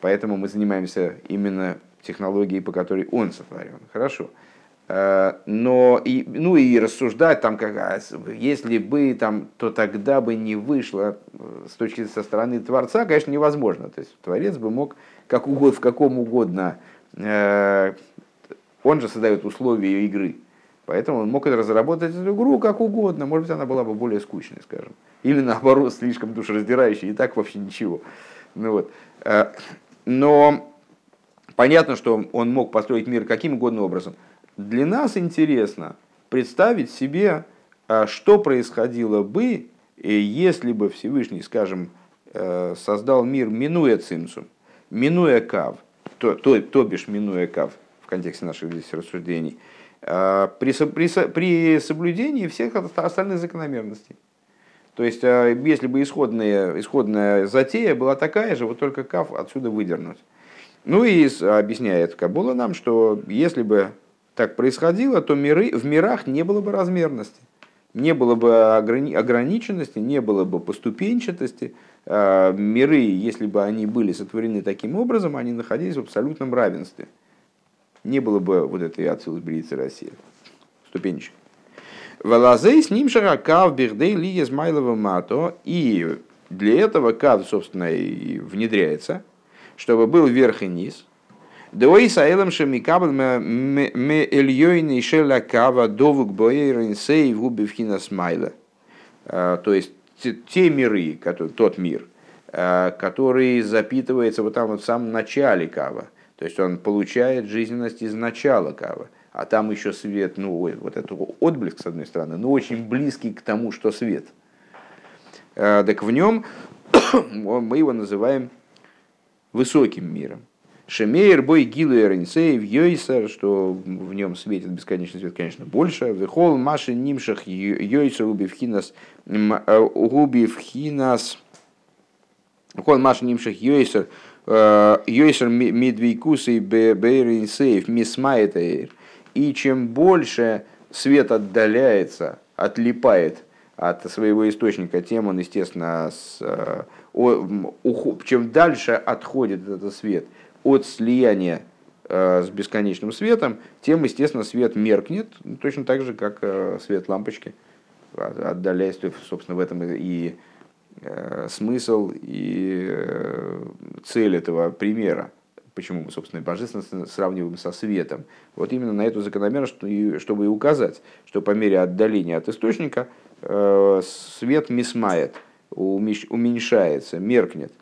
Поэтому мы занимаемся именно технологией, по которой он сотворен. Хорошо. Э, но и, ну и рассуждать там, как, а, если бы там, то тогда бы не вышло э, с точки со стороны Творца, конечно, невозможно. То есть Творец бы мог как угодно, в каком угодно, э, он же создает условия игры. Поэтому он мог разработать эту игру как угодно. Может быть, она была бы более скучной, скажем. Или наоборот, слишком душераздирающей, и так вообще ничего. Ну, вот. Но понятно, что он мог построить мир каким угодно образом – для нас интересно представить себе, а, что происходило бы, если бы Всевышний, скажем, э, создал мир, минуя цимсум, минуя кав, то, то, то бишь минуя кав, в контексте наших здесь рассуждений, а, при, при, при соблюдении всех остальных закономерностей. То есть, а, если бы исходная, исходная затея была такая же, вот только кав отсюда выдернуть. Ну и объясняет Кабула нам, что если бы так происходило, то миры, в мирах не было бы размерности, не было бы ограни, ограниченности, не было бы поступенчатости. Э, миры, если бы они были сотворены таким образом, они находились в абсолютном равенстве. Не было бы вот этой отсылы Брицы России. Ступенчик. Валазей с ним шаракав бирдей ли Измайлова мато. И для этого кав, собственно, и внедряется, чтобы был верх и низ, Дой саэлам шамикабл ме эльёйный шеля кава довук боейрин сей в губе смайла. То есть те миры, которые, тот мир, а, который запитывается вот там вот в самом начале кава. То есть он получает жизненность из начала кава. А там еще свет, ну, вот этот отблеск, с одной стороны, но очень близкий к тому, что свет. А, так в нем мы его называем высоким миром. Шемейр бой гилу эренсей в йойсер, что в нем светит бесконечный свет, конечно, больше. Вехол маши нимшах йойсер убивхинас убивхинас Вехол маши нимшах йойсер йойсер медвейкусей бейренсеев мисмаетейр. И чем больше свет отдаляется, отлипает от своего источника, тем он, естественно, с, чем дальше отходит этот свет – от слияния э, с бесконечным светом, тем, естественно, свет меркнет, ну, точно так же, как э, свет лампочки, отдаляясь, собственно, в этом и э, смысл и цель этого примера. Почему мы, собственно, божественность сравниваем со светом? Вот именно на эту закономерность, чтобы и указать, что по мере отдаления от источника свет мисмает, уменьшается, меркнет –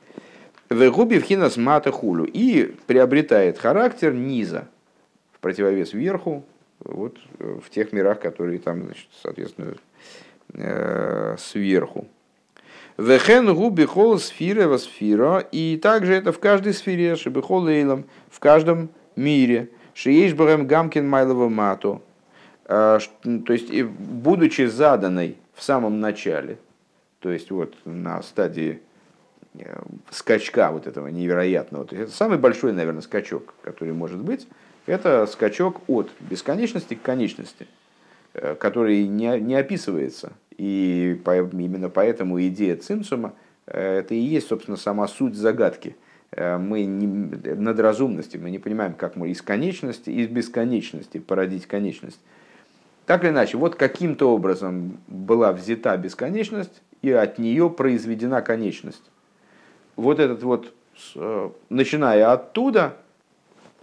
Вегуби в хинас мата хулю. И приобретает характер низа, в противовес верху, вот э, в тех мирах, которые там, значит, соответственно, э, сверху. Вехен губи хол сфира во сфира. И также это в каждой сфере, чтобы холейлом, в каждом мире. Шиеш гамкин майлова мату. Э, то есть, будучи заданной в самом начале, то есть вот на стадии скачка вот этого невероятного. То есть это самый большой, наверное, скачок, который может быть. Это скачок от бесконечности к конечности, э, который не, не описывается. И именно поэтому идея цимсума э, это и есть, собственно, сама суть загадки. Мы не, над разумностью, мы не понимаем, как мы из конечности, из бесконечности породить конечность. Так или иначе, вот каким-то образом была взята бесконечность, и от нее произведена конечность. Вот этот вот, э, начиная оттуда,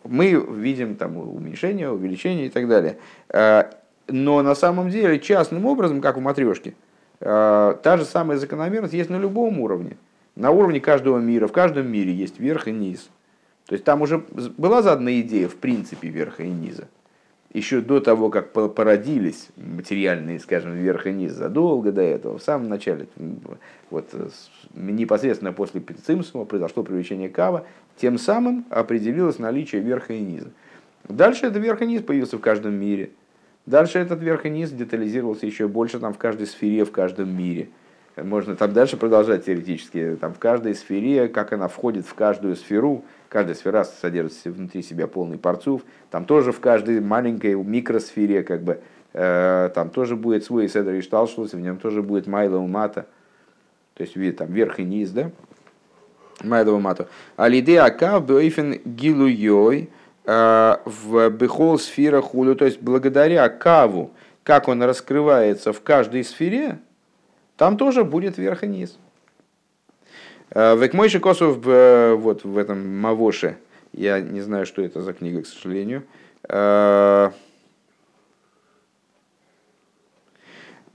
мы видим там уменьшение, увеличение и так далее. Э, но на самом деле частным образом, как в матрешке, э, та же самая закономерность есть на любом уровне. На уровне каждого мира, в каждом мире есть верх и низ. То есть там уже была задана идея в принципе верха и низа еще до того, как породились материальные, скажем, верх и низ, задолго до этого, в самом начале, вот, непосредственно после Цимсума произошло привлечение Кава, тем самым определилось наличие верха и низа. Дальше этот верх и низ появился в каждом мире. Дальше этот верх и низ детализировался еще больше там, в каждой сфере, в каждом мире. Можно там дальше продолжать теоретически. Там в каждой сфере, как она входит в каждую сферу, Каждая сфера содержит внутри себя полный парцув. Там тоже в каждой маленькой микросфере как бы, э, там тоже будет свой седр и шталшус, в нем тоже будет майла умата. То есть видите, там верх и низ, да? Майла умата. Алиде акав бейфен гилуйой э, в бехол сфера худу. То есть благодаря каву, как он раскрывается в каждой сфере, там тоже будет верх и низ. Э, Векмойши Косов э, вот в этом Мавоше, я не знаю, что это за книга, к сожалению, э,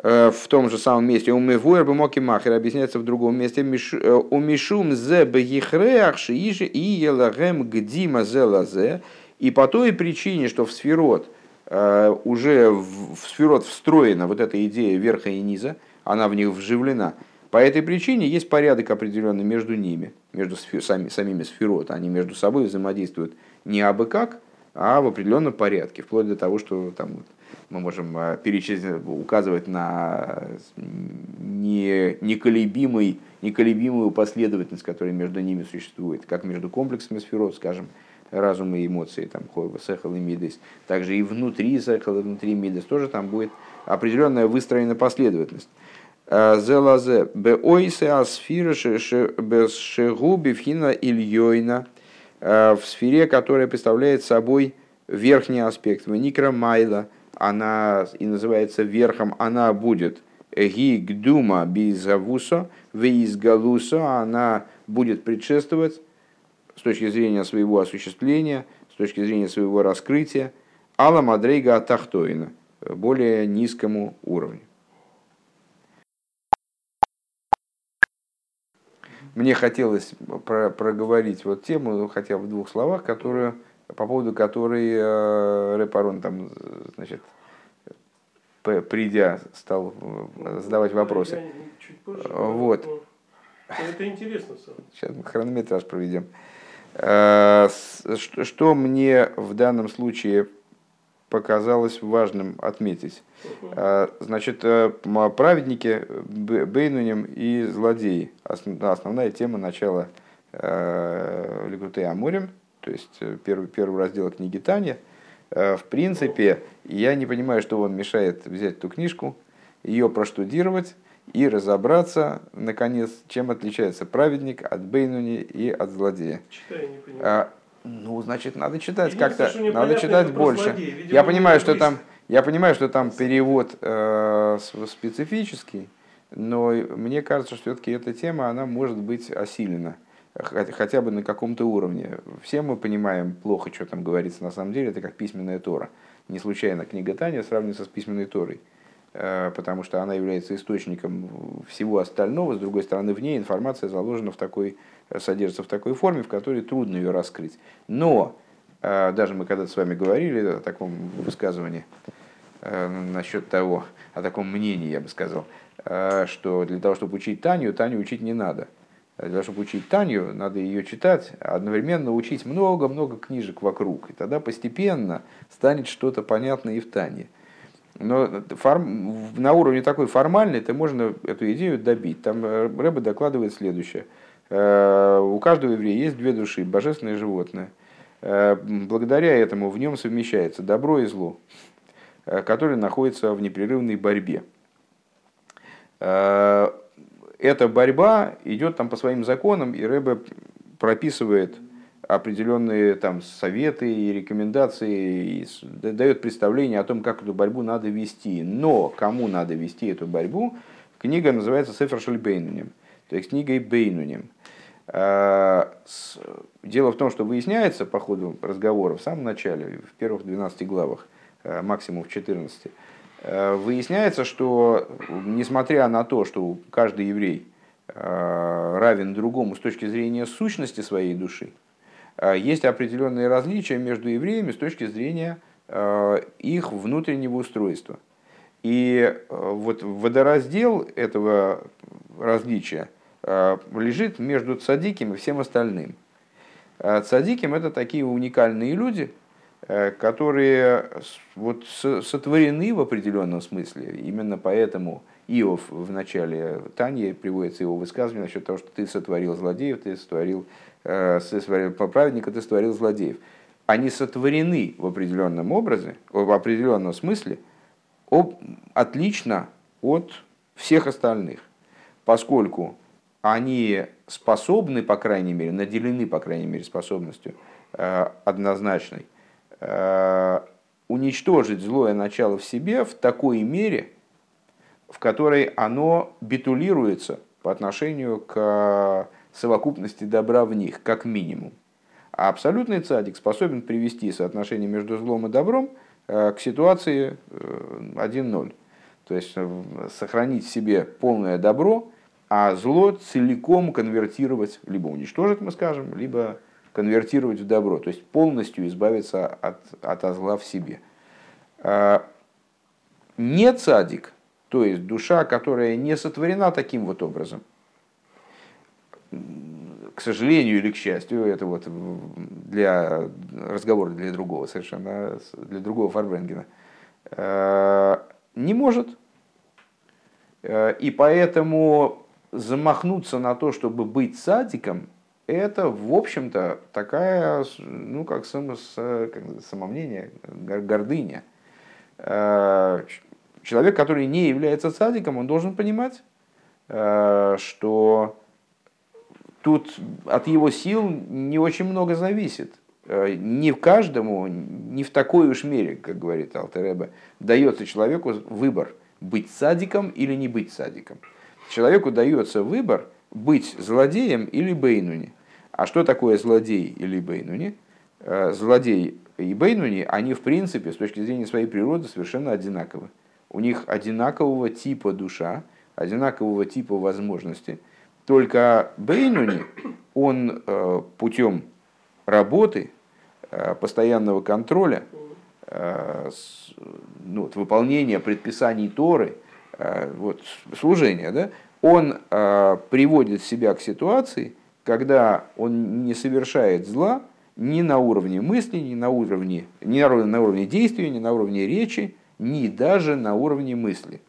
в том же самом месте. У Мевуэр Бамоки Махер объясняется в другом месте. У Мишум зе бегихреах шииши и елагем гдима зе лазе. И по той причине, что в сферот уже в сферот встроена вот эта идея верха и низа, она в них вживлена – по этой причине есть порядок определенный между ними, между сфер, сами, самими сферот. Они между собой взаимодействуют не абы как, а в определенном порядке, вплоть до того, что там, мы можем а, перечислить, указывать на не, неколебимый, неколебимую последовательность, которая между ними существует, как между комплексами сферот, скажем, разум и эмоции, там, хойва, сехал и мидес, также и внутри сехал и внутри мидес, тоже там будет определенная выстроенная последовательность. Зелазе беойсе асфира шегу бифхина ильёйна в сфере, которая представляет собой верхний аспект. Никра майла, она и называется верхом, она будет ги гдума бизавусо, веизгалусо, она будет предшествовать с точки зрения своего осуществления, с точки зрения своего раскрытия, Алла Мадрейга Тахтоина, более низкому уровню. Мне хотелось про проговорить вот тему, хотя бы в двух словах, которую, по поводу которой э, Репарон там, значит, придя, стал э, задавать вопросы. Позже, вот. Это интересно. Сейчас мы хронометраж проведем. Э, что мне в данном случае показалось важным отметить. А, значит, э, праведники Бейнунем и злодеи. Основная тема начала э, Легутей Амурим, то есть э, первый, первый раздел книги Таня. В принципе, я не понимаю, что вам мешает взять эту книжку, ее проштудировать и разобраться, наконец, чем отличается праведник от Бейнуни и от злодея. Читай, не понимаю. Ну, значит, надо читать как-то, надо читать больше. Видимо, я понимаю, что там, я понимаю, что там перевод э, специфический, но мне кажется, что все-таки эта тема, она может быть осилена хотя бы на каком-то уровне. Все мы понимаем плохо, что там говорится на самом деле, это как письменная Тора. Не случайно книга Таня сравнивается с письменной Торой. Э, потому что она является источником всего остального. С другой стороны, в ней информация заложена в такой, содержится в такой форме, в которой трудно ее раскрыть. Но э, даже мы когда-то с вами говорили о таком высказывании э, насчет того, о таком мнении, я бы сказал, что для того, чтобы учить Таню, Таню учить не надо. Для того, чтобы учить Таню, надо ее читать, одновременно учить много-много книжек вокруг. И тогда постепенно станет что-то понятно и в Тане. Но форм, на уровне такой формальной ты можно эту идею добить. Там э, Рэба докладывает следующее. Э, у каждого еврея есть две души, божественное животное. Э, благодаря этому в нем совмещается добро и зло, которые находятся в непрерывной борьбе. Эта борьба идет там по своим законам, и Рэбе прописывает определенные там советы и рекомендации, и дает представление о том, как эту борьбу надо вести. Но кому надо вести эту борьбу, книга называется Сефер Шельбейнунем, то есть книгой Бейнунем. А, дело в том, что выясняется по ходу разговора в самом начале, в первых 12 главах, а, максимум в 14, а, выясняется, что несмотря на то, что каждый еврей равен другому с точки зрения сущности своей души, есть определенные различия между евреями с точки зрения их внутреннего устройства. И вот водораздел этого различия – лежит между цадиким и всем остальным. Э, цадиким это такие уникальные люди, э, которые вот сотворены в определенном смысле. Именно поэтому Иов в начале Тани приводится его высказывание насчет того, что ты сотворил злодеев, ты сотворил, сотворил праведника, ты сотворил злодеев. Они сотворены в определенном образе, в определенном смысле, отлично от всех остальных, поскольку они способны, по крайней мере, наделены, по крайней мере, способностью э, однозначной, э, уничтожить злое начало в себе в такой мере, в которой оно битулируется по отношению к совокупности добра в них, как минимум. А абсолютный цадик способен привести соотношение между злом и добром э, к ситуации 1-0. То есть сохранить в себе полное добро – а зло целиком конвертировать, либо уничтожить, мы скажем, либо конвертировать в добро, то есть полностью избавиться от, от зла в себе. А, не цадик, то есть душа, которая не сотворена таким вот образом, к сожалению или к счастью, это вот для разговора для другого совершенно, для другого Фарбренгена, а, не может. А, и поэтому замахнуться на то, чтобы быть садиком, это, в общем-то, такая, ну, как, само, как самомнение, гордыня. Э, человек, который не является садиком, он должен понимать, э, что тут от его сил не очень много зависит. Э, не каждому, не в такой уж мере, как говорит Алтереба, дается человеку выбор, быть садиком или не быть садиком человеку дается выбор быть злодеем или бейнуни. А что такое злодей или бейнуни? Э, злодей и бейнуни, они в принципе с точки зрения своей природы совершенно одинаковы. У них одинакового типа душа, одинакового типа возможности. Только бейнуни, он э, путем работы, э, постоянного контроля, ну, выполнения предписаний Торы – вот, служения, да, он э, приводит себя к ситуации, когда он не совершает зла ни на уровне мысли, ни на уровне, ни на, уровне действия, ни на уровне речи, ни даже на уровне мысли.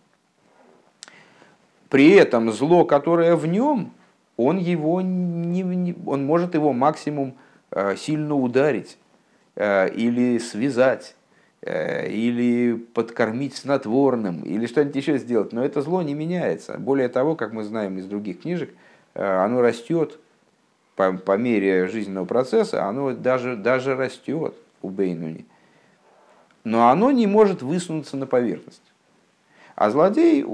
При этом зло, которое в нем, он, его не, он может его максимум э, сильно ударить э, или связать Э, или подкормить снотворным, или что-нибудь еще сделать. Но это зло не меняется. Более того, как мы знаем из других книжек, э, оно растет по, по мере жизненного процесса, оно даже, даже растет у Бейнуни. Но оно не может высунуться на поверхность. А злодей,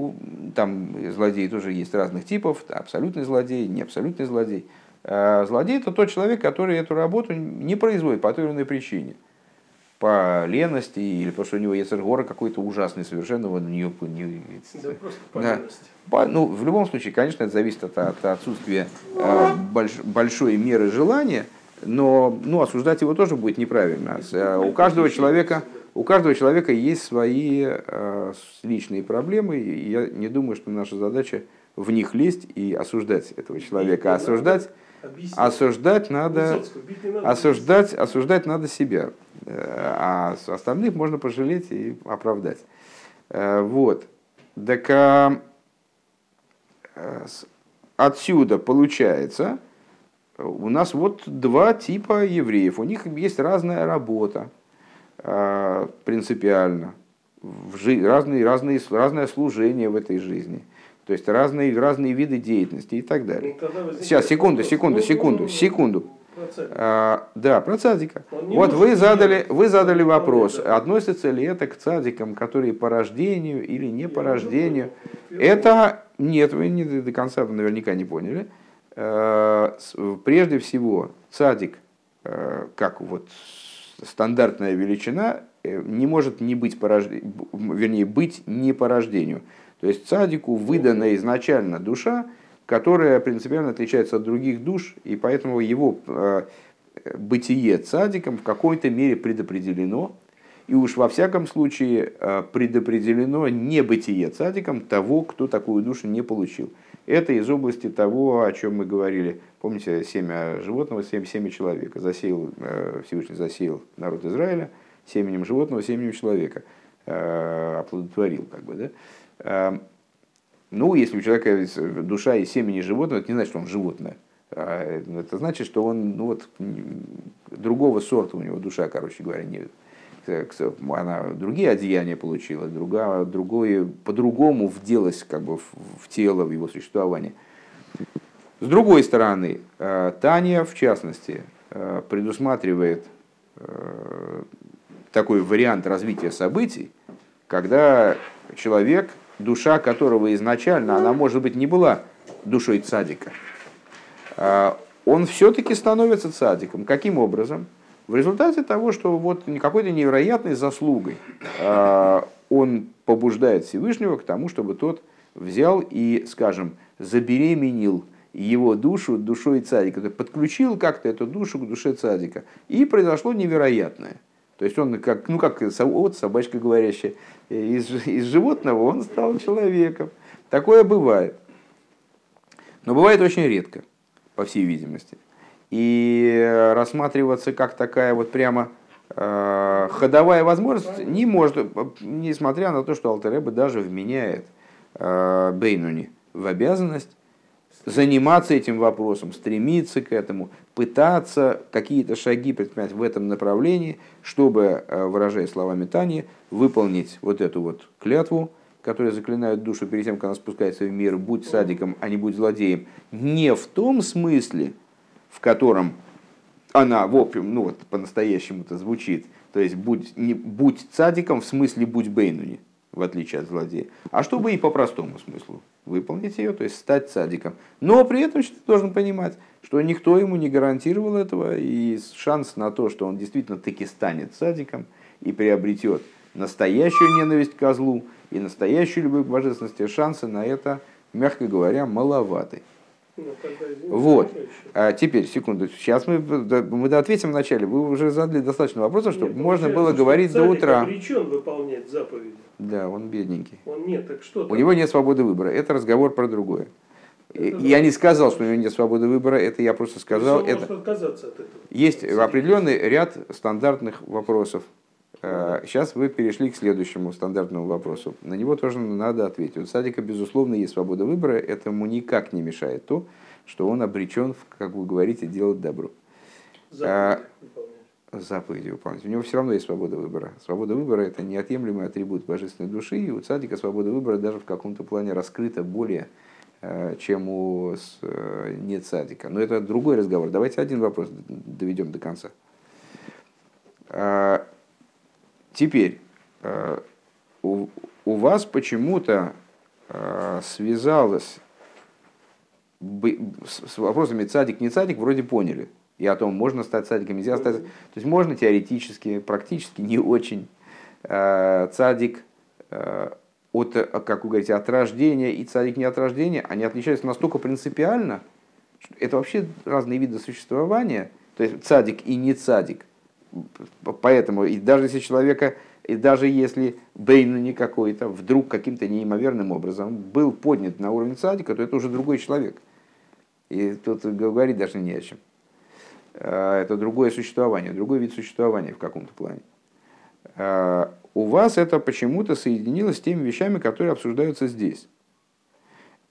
там злодеи тоже есть разных типов, абсолютный злодей, не абсолютный злодей. Э, злодей это тот человек, который эту работу не производит по той или иной причине – по лености или потому что у него Ецергора какой-то ужасный совершенно, он не, не да, по да. По, ну, в любом случае, конечно, это зависит от, от отсутствия э, больш, большой меры желания, но ну, осуждать его тоже будет неправильно. Э, у каждого человека, у каждого человека есть свои э, личные проблемы, и я не думаю, что наша задача в них лезть и осуждать этого человека. Осуждать Осуждать надо, осуждать, осуждать надо себя, э, а остальных можно пожалеть и оправдать. Э, вот. Так а, отсюда получается, у нас вот два типа евреев. У них есть разная работа принципиально, разные, разные, разное служение в этой жизни – то есть разные, разные виды деятельности и так далее. Ну, Сейчас, секунду, секунду, секунду, секунду. Про цадика. А, да, про цадика. Вот вы задали, вы задали вопрос, относится ли это к цадикам, которые по рождению или не по рождению. Это нет, вы не до конца наверняка не поняли. С- Прежде всего, цадик, э, как вот стандартная величина, э, не может не быть по рожде- б- вернее, быть не по рождению. То есть цадику выдана изначально душа, которая принципиально отличается от других душ, и поэтому его э, бытие цадиком в какой-то мере предопределено, и уж во всяком случае э, предопределено не бытие цадиком того, кто такую душу не получил. Это из области того, о чем мы говорили. Помните, семя животного, семь, семя человека. Засеял, э, Всевышний засеял народ Израиля семенем животного, семенем человека. Оплодотворил, как бы, да? Э, Ну, если у человека есть душа из семени животного, это не значит, что он животное. А Это значит, что он, ну вот, другого сорта у него душа, короче говоря, нет. Она другие одеяния получила, друга, другое, по-другому вделась как бы в, тело, в его существование. С другой стороны, э, Таня, в частности, э, предусматривает э, такой вариант развития событий, когда человек, душа которого изначально, она, может быть, не была душой цадика, а он все-таки становится цадиком. Каким образом? В результате того, что вот какой-то невероятной заслугой а, он побуждает Всевышнего к тому, чтобы тот взял и, скажем, забеременил его душу душой цадика, подключил как-то эту душу к душе цадика. И произошло невероятное. То есть он как, ну как вот собачка говорящая, из, из животного он стал человеком. Такое бывает. Но бывает очень редко, по всей видимости. И рассматриваться как такая вот прямо э, ходовая возможность не может, несмотря на то, что Алтереба даже вменяет э, Бейнуни в обязанность заниматься этим вопросом, стремиться к этому, пытаться какие-то шаги предпринять в этом направлении, чтобы, э, выражая словами Тани, выполнить вот эту вот клятву, которая заклинает душу перед тем, как она спускается в мир, будь садиком, а не будь злодеем, не в том смысле, в котором она, в общем, ну вот по-настоящему-то звучит, то есть будь, не, будь цадиком в смысле будь бейнуни, в отличие от злодея, а чтобы и по простому смыслу выполнить ее, то есть стать цадиком. Но при этом ты должен понимать, что никто ему не гарантировал этого, и шанс на то, что он действительно таки станет цадиком и приобретет настоящую ненависть к козлу и настоящую любовь к божественности, шансы на это, мягко говоря, маловаты. Ну, Вот. можно? А теперь, секунду, сейчас мы, мы ответим вначале. Вы уже задали достаточно вопросов, чтобы Нет, можно получается, было говорить до утра. обречен выполнять заповеди. Да, он бедненький. Он нет, так что У него нет свободы выбора. Это разговор про другое. Это Я не сказал, что у него нет свободы выбора, это я просто сказал. Это... отказаться от этого. Есть Цадик. определенный ряд стандартных вопросов. Э, Сейчас вы перешли к следующему стандартному вопросу. На него тоже надо ответить. У садика, безусловно, есть свобода выбора. Этому никак не мешает то, что он обречен, как вы говорите, делать добро. Выполнять. Заповеди выполнять. У него все равно есть свобода выбора. Свобода выбора – это неотъемлемый атрибут божественной души, и у цадика свобода выбора даже в каком-то плане раскрыта более, э, чем у э, не цадика. Но это другой разговор. Давайте один вопрос доведем до конца. А, Теперь, э, у, вас почему-то связалось с вопросами цадик, не цадик, вроде поняли. И о том, можно стать цадиком, нельзя стать. То есть можно теоретически, практически не очень. Цадик э, от, э, как вы говорите, от рождения и цадик не от рождения, они отличаются настолько принципиально, что это вообще разные виды существования. То есть цадик и не цадик. Поэтому и даже если человека, и даже если Бейну не какой-то вдруг каким-то неимоверным образом был поднят на уровень цадика, то это уже другой человек. И тут говорить даже не о чем. Э, Это другое существование, другой вид существования в каком-то плане. Э, У вас это почему-то соединилось с теми вещами, которые обсуждаются здесь.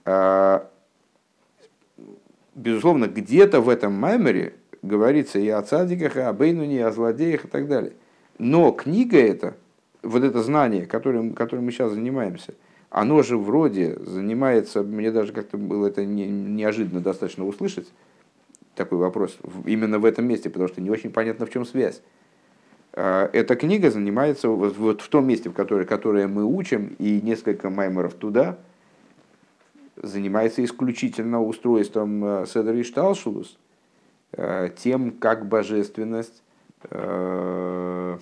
Э, Безусловно, где-то в этом маймере говорится и о цадиках, и о бейнуне, и о злодеях и так далее. Но книга эта, вот это знание, которым, которым мы сейчас занимаемся, оно же вроде занимается, мне даже как-то было это не- неожиданно достаточно услышать, такой вопрос именно в этом месте, потому что не очень понятно, в чем связь. А, эта книга занимается вот, в том месте, в которое, которое мы учим, и несколько маймеров туда, занимается исключительно устройством э, Седер Шталшулус, э, тем, как божественность, э,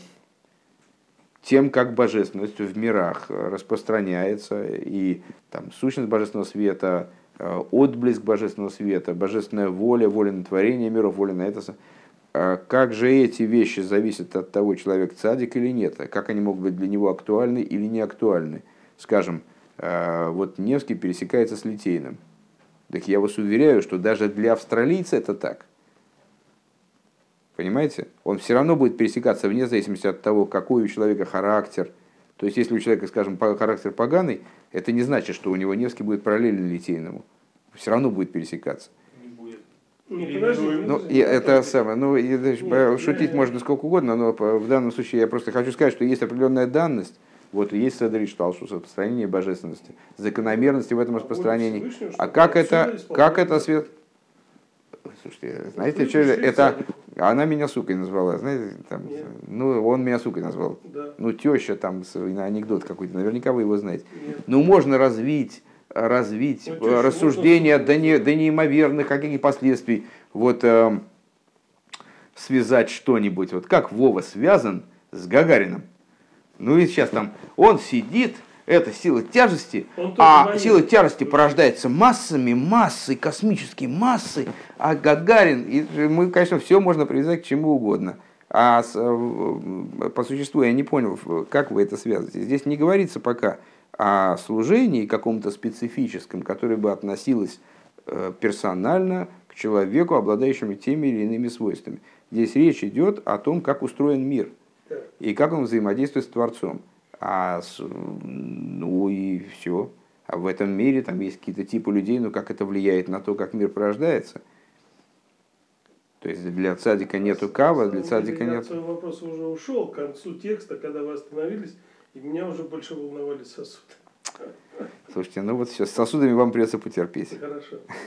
тем, как божественность в мирах распространяется, и там сущность божественного света, отблеск божественного света, божественная воля, воля на творение миров, воля на это а как же эти вещи зависят от того, человек цадик или нет, а как они могут быть для него актуальны или не актуальны. Скажем, а, вот Невский пересекается с Литейным. Так я вас уверяю, что даже для австралийца это так. Понимаете? Он все равно будет пересекаться вне зависимости от того, какой у человека характер. То есть, если у человека, скажем, характер поганый, это не значит, что у него Невский будет параллелен Литейному. Все равно будет пересекаться. Не, подожди, ну, и это самое, ну, и, Нет, шутить я... можно сколько угодно, но в данном случае я просто хочу сказать, что есть определенная данность, вот есть Седрич Шталшус, распространение божественности, закономерности в этом распространении. А как это, как это свет... Слушайте, знаете, что это... Она меня сукой назвала, знаете, там, ну, он меня сукой назвал. Да. Ну, теща там, анекдот какой-то, наверняка вы его знаете. Нет. Ну, можно развить развить ну, рассуждения до, не, до неимоверных каких последствий. Вот э, связать что-нибудь. Вот как Вова связан с Гагарином. Ну и сейчас там он сидит, это сила тяжести, а сила тяжести порождается массами, массой, космические массы, а Гагарин, и мы, конечно, все можно привязать к чему угодно. А с, э, по существу я не понял, как вы это связываете. Здесь не говорится пока, о служении каком-то специфическом, которое бы относилось э, персонально к человеку, обладающему теми или иными свойствами. Здесь речь идет о том, как устроен мир и как он взаимодействует с Творцом. А, ну и все. А в этом мире там есть какие-то типы людей, но как это влияет на то, как мир порождается. То есть для цадика нету кава, для цадика нет. Вопрос уже ушел к концу текста, когда вы остановились. И меня уже больше волновали сосуды. Слушайте, ну вот сейчас с сосудами вам придется потерпеть. Хорошо.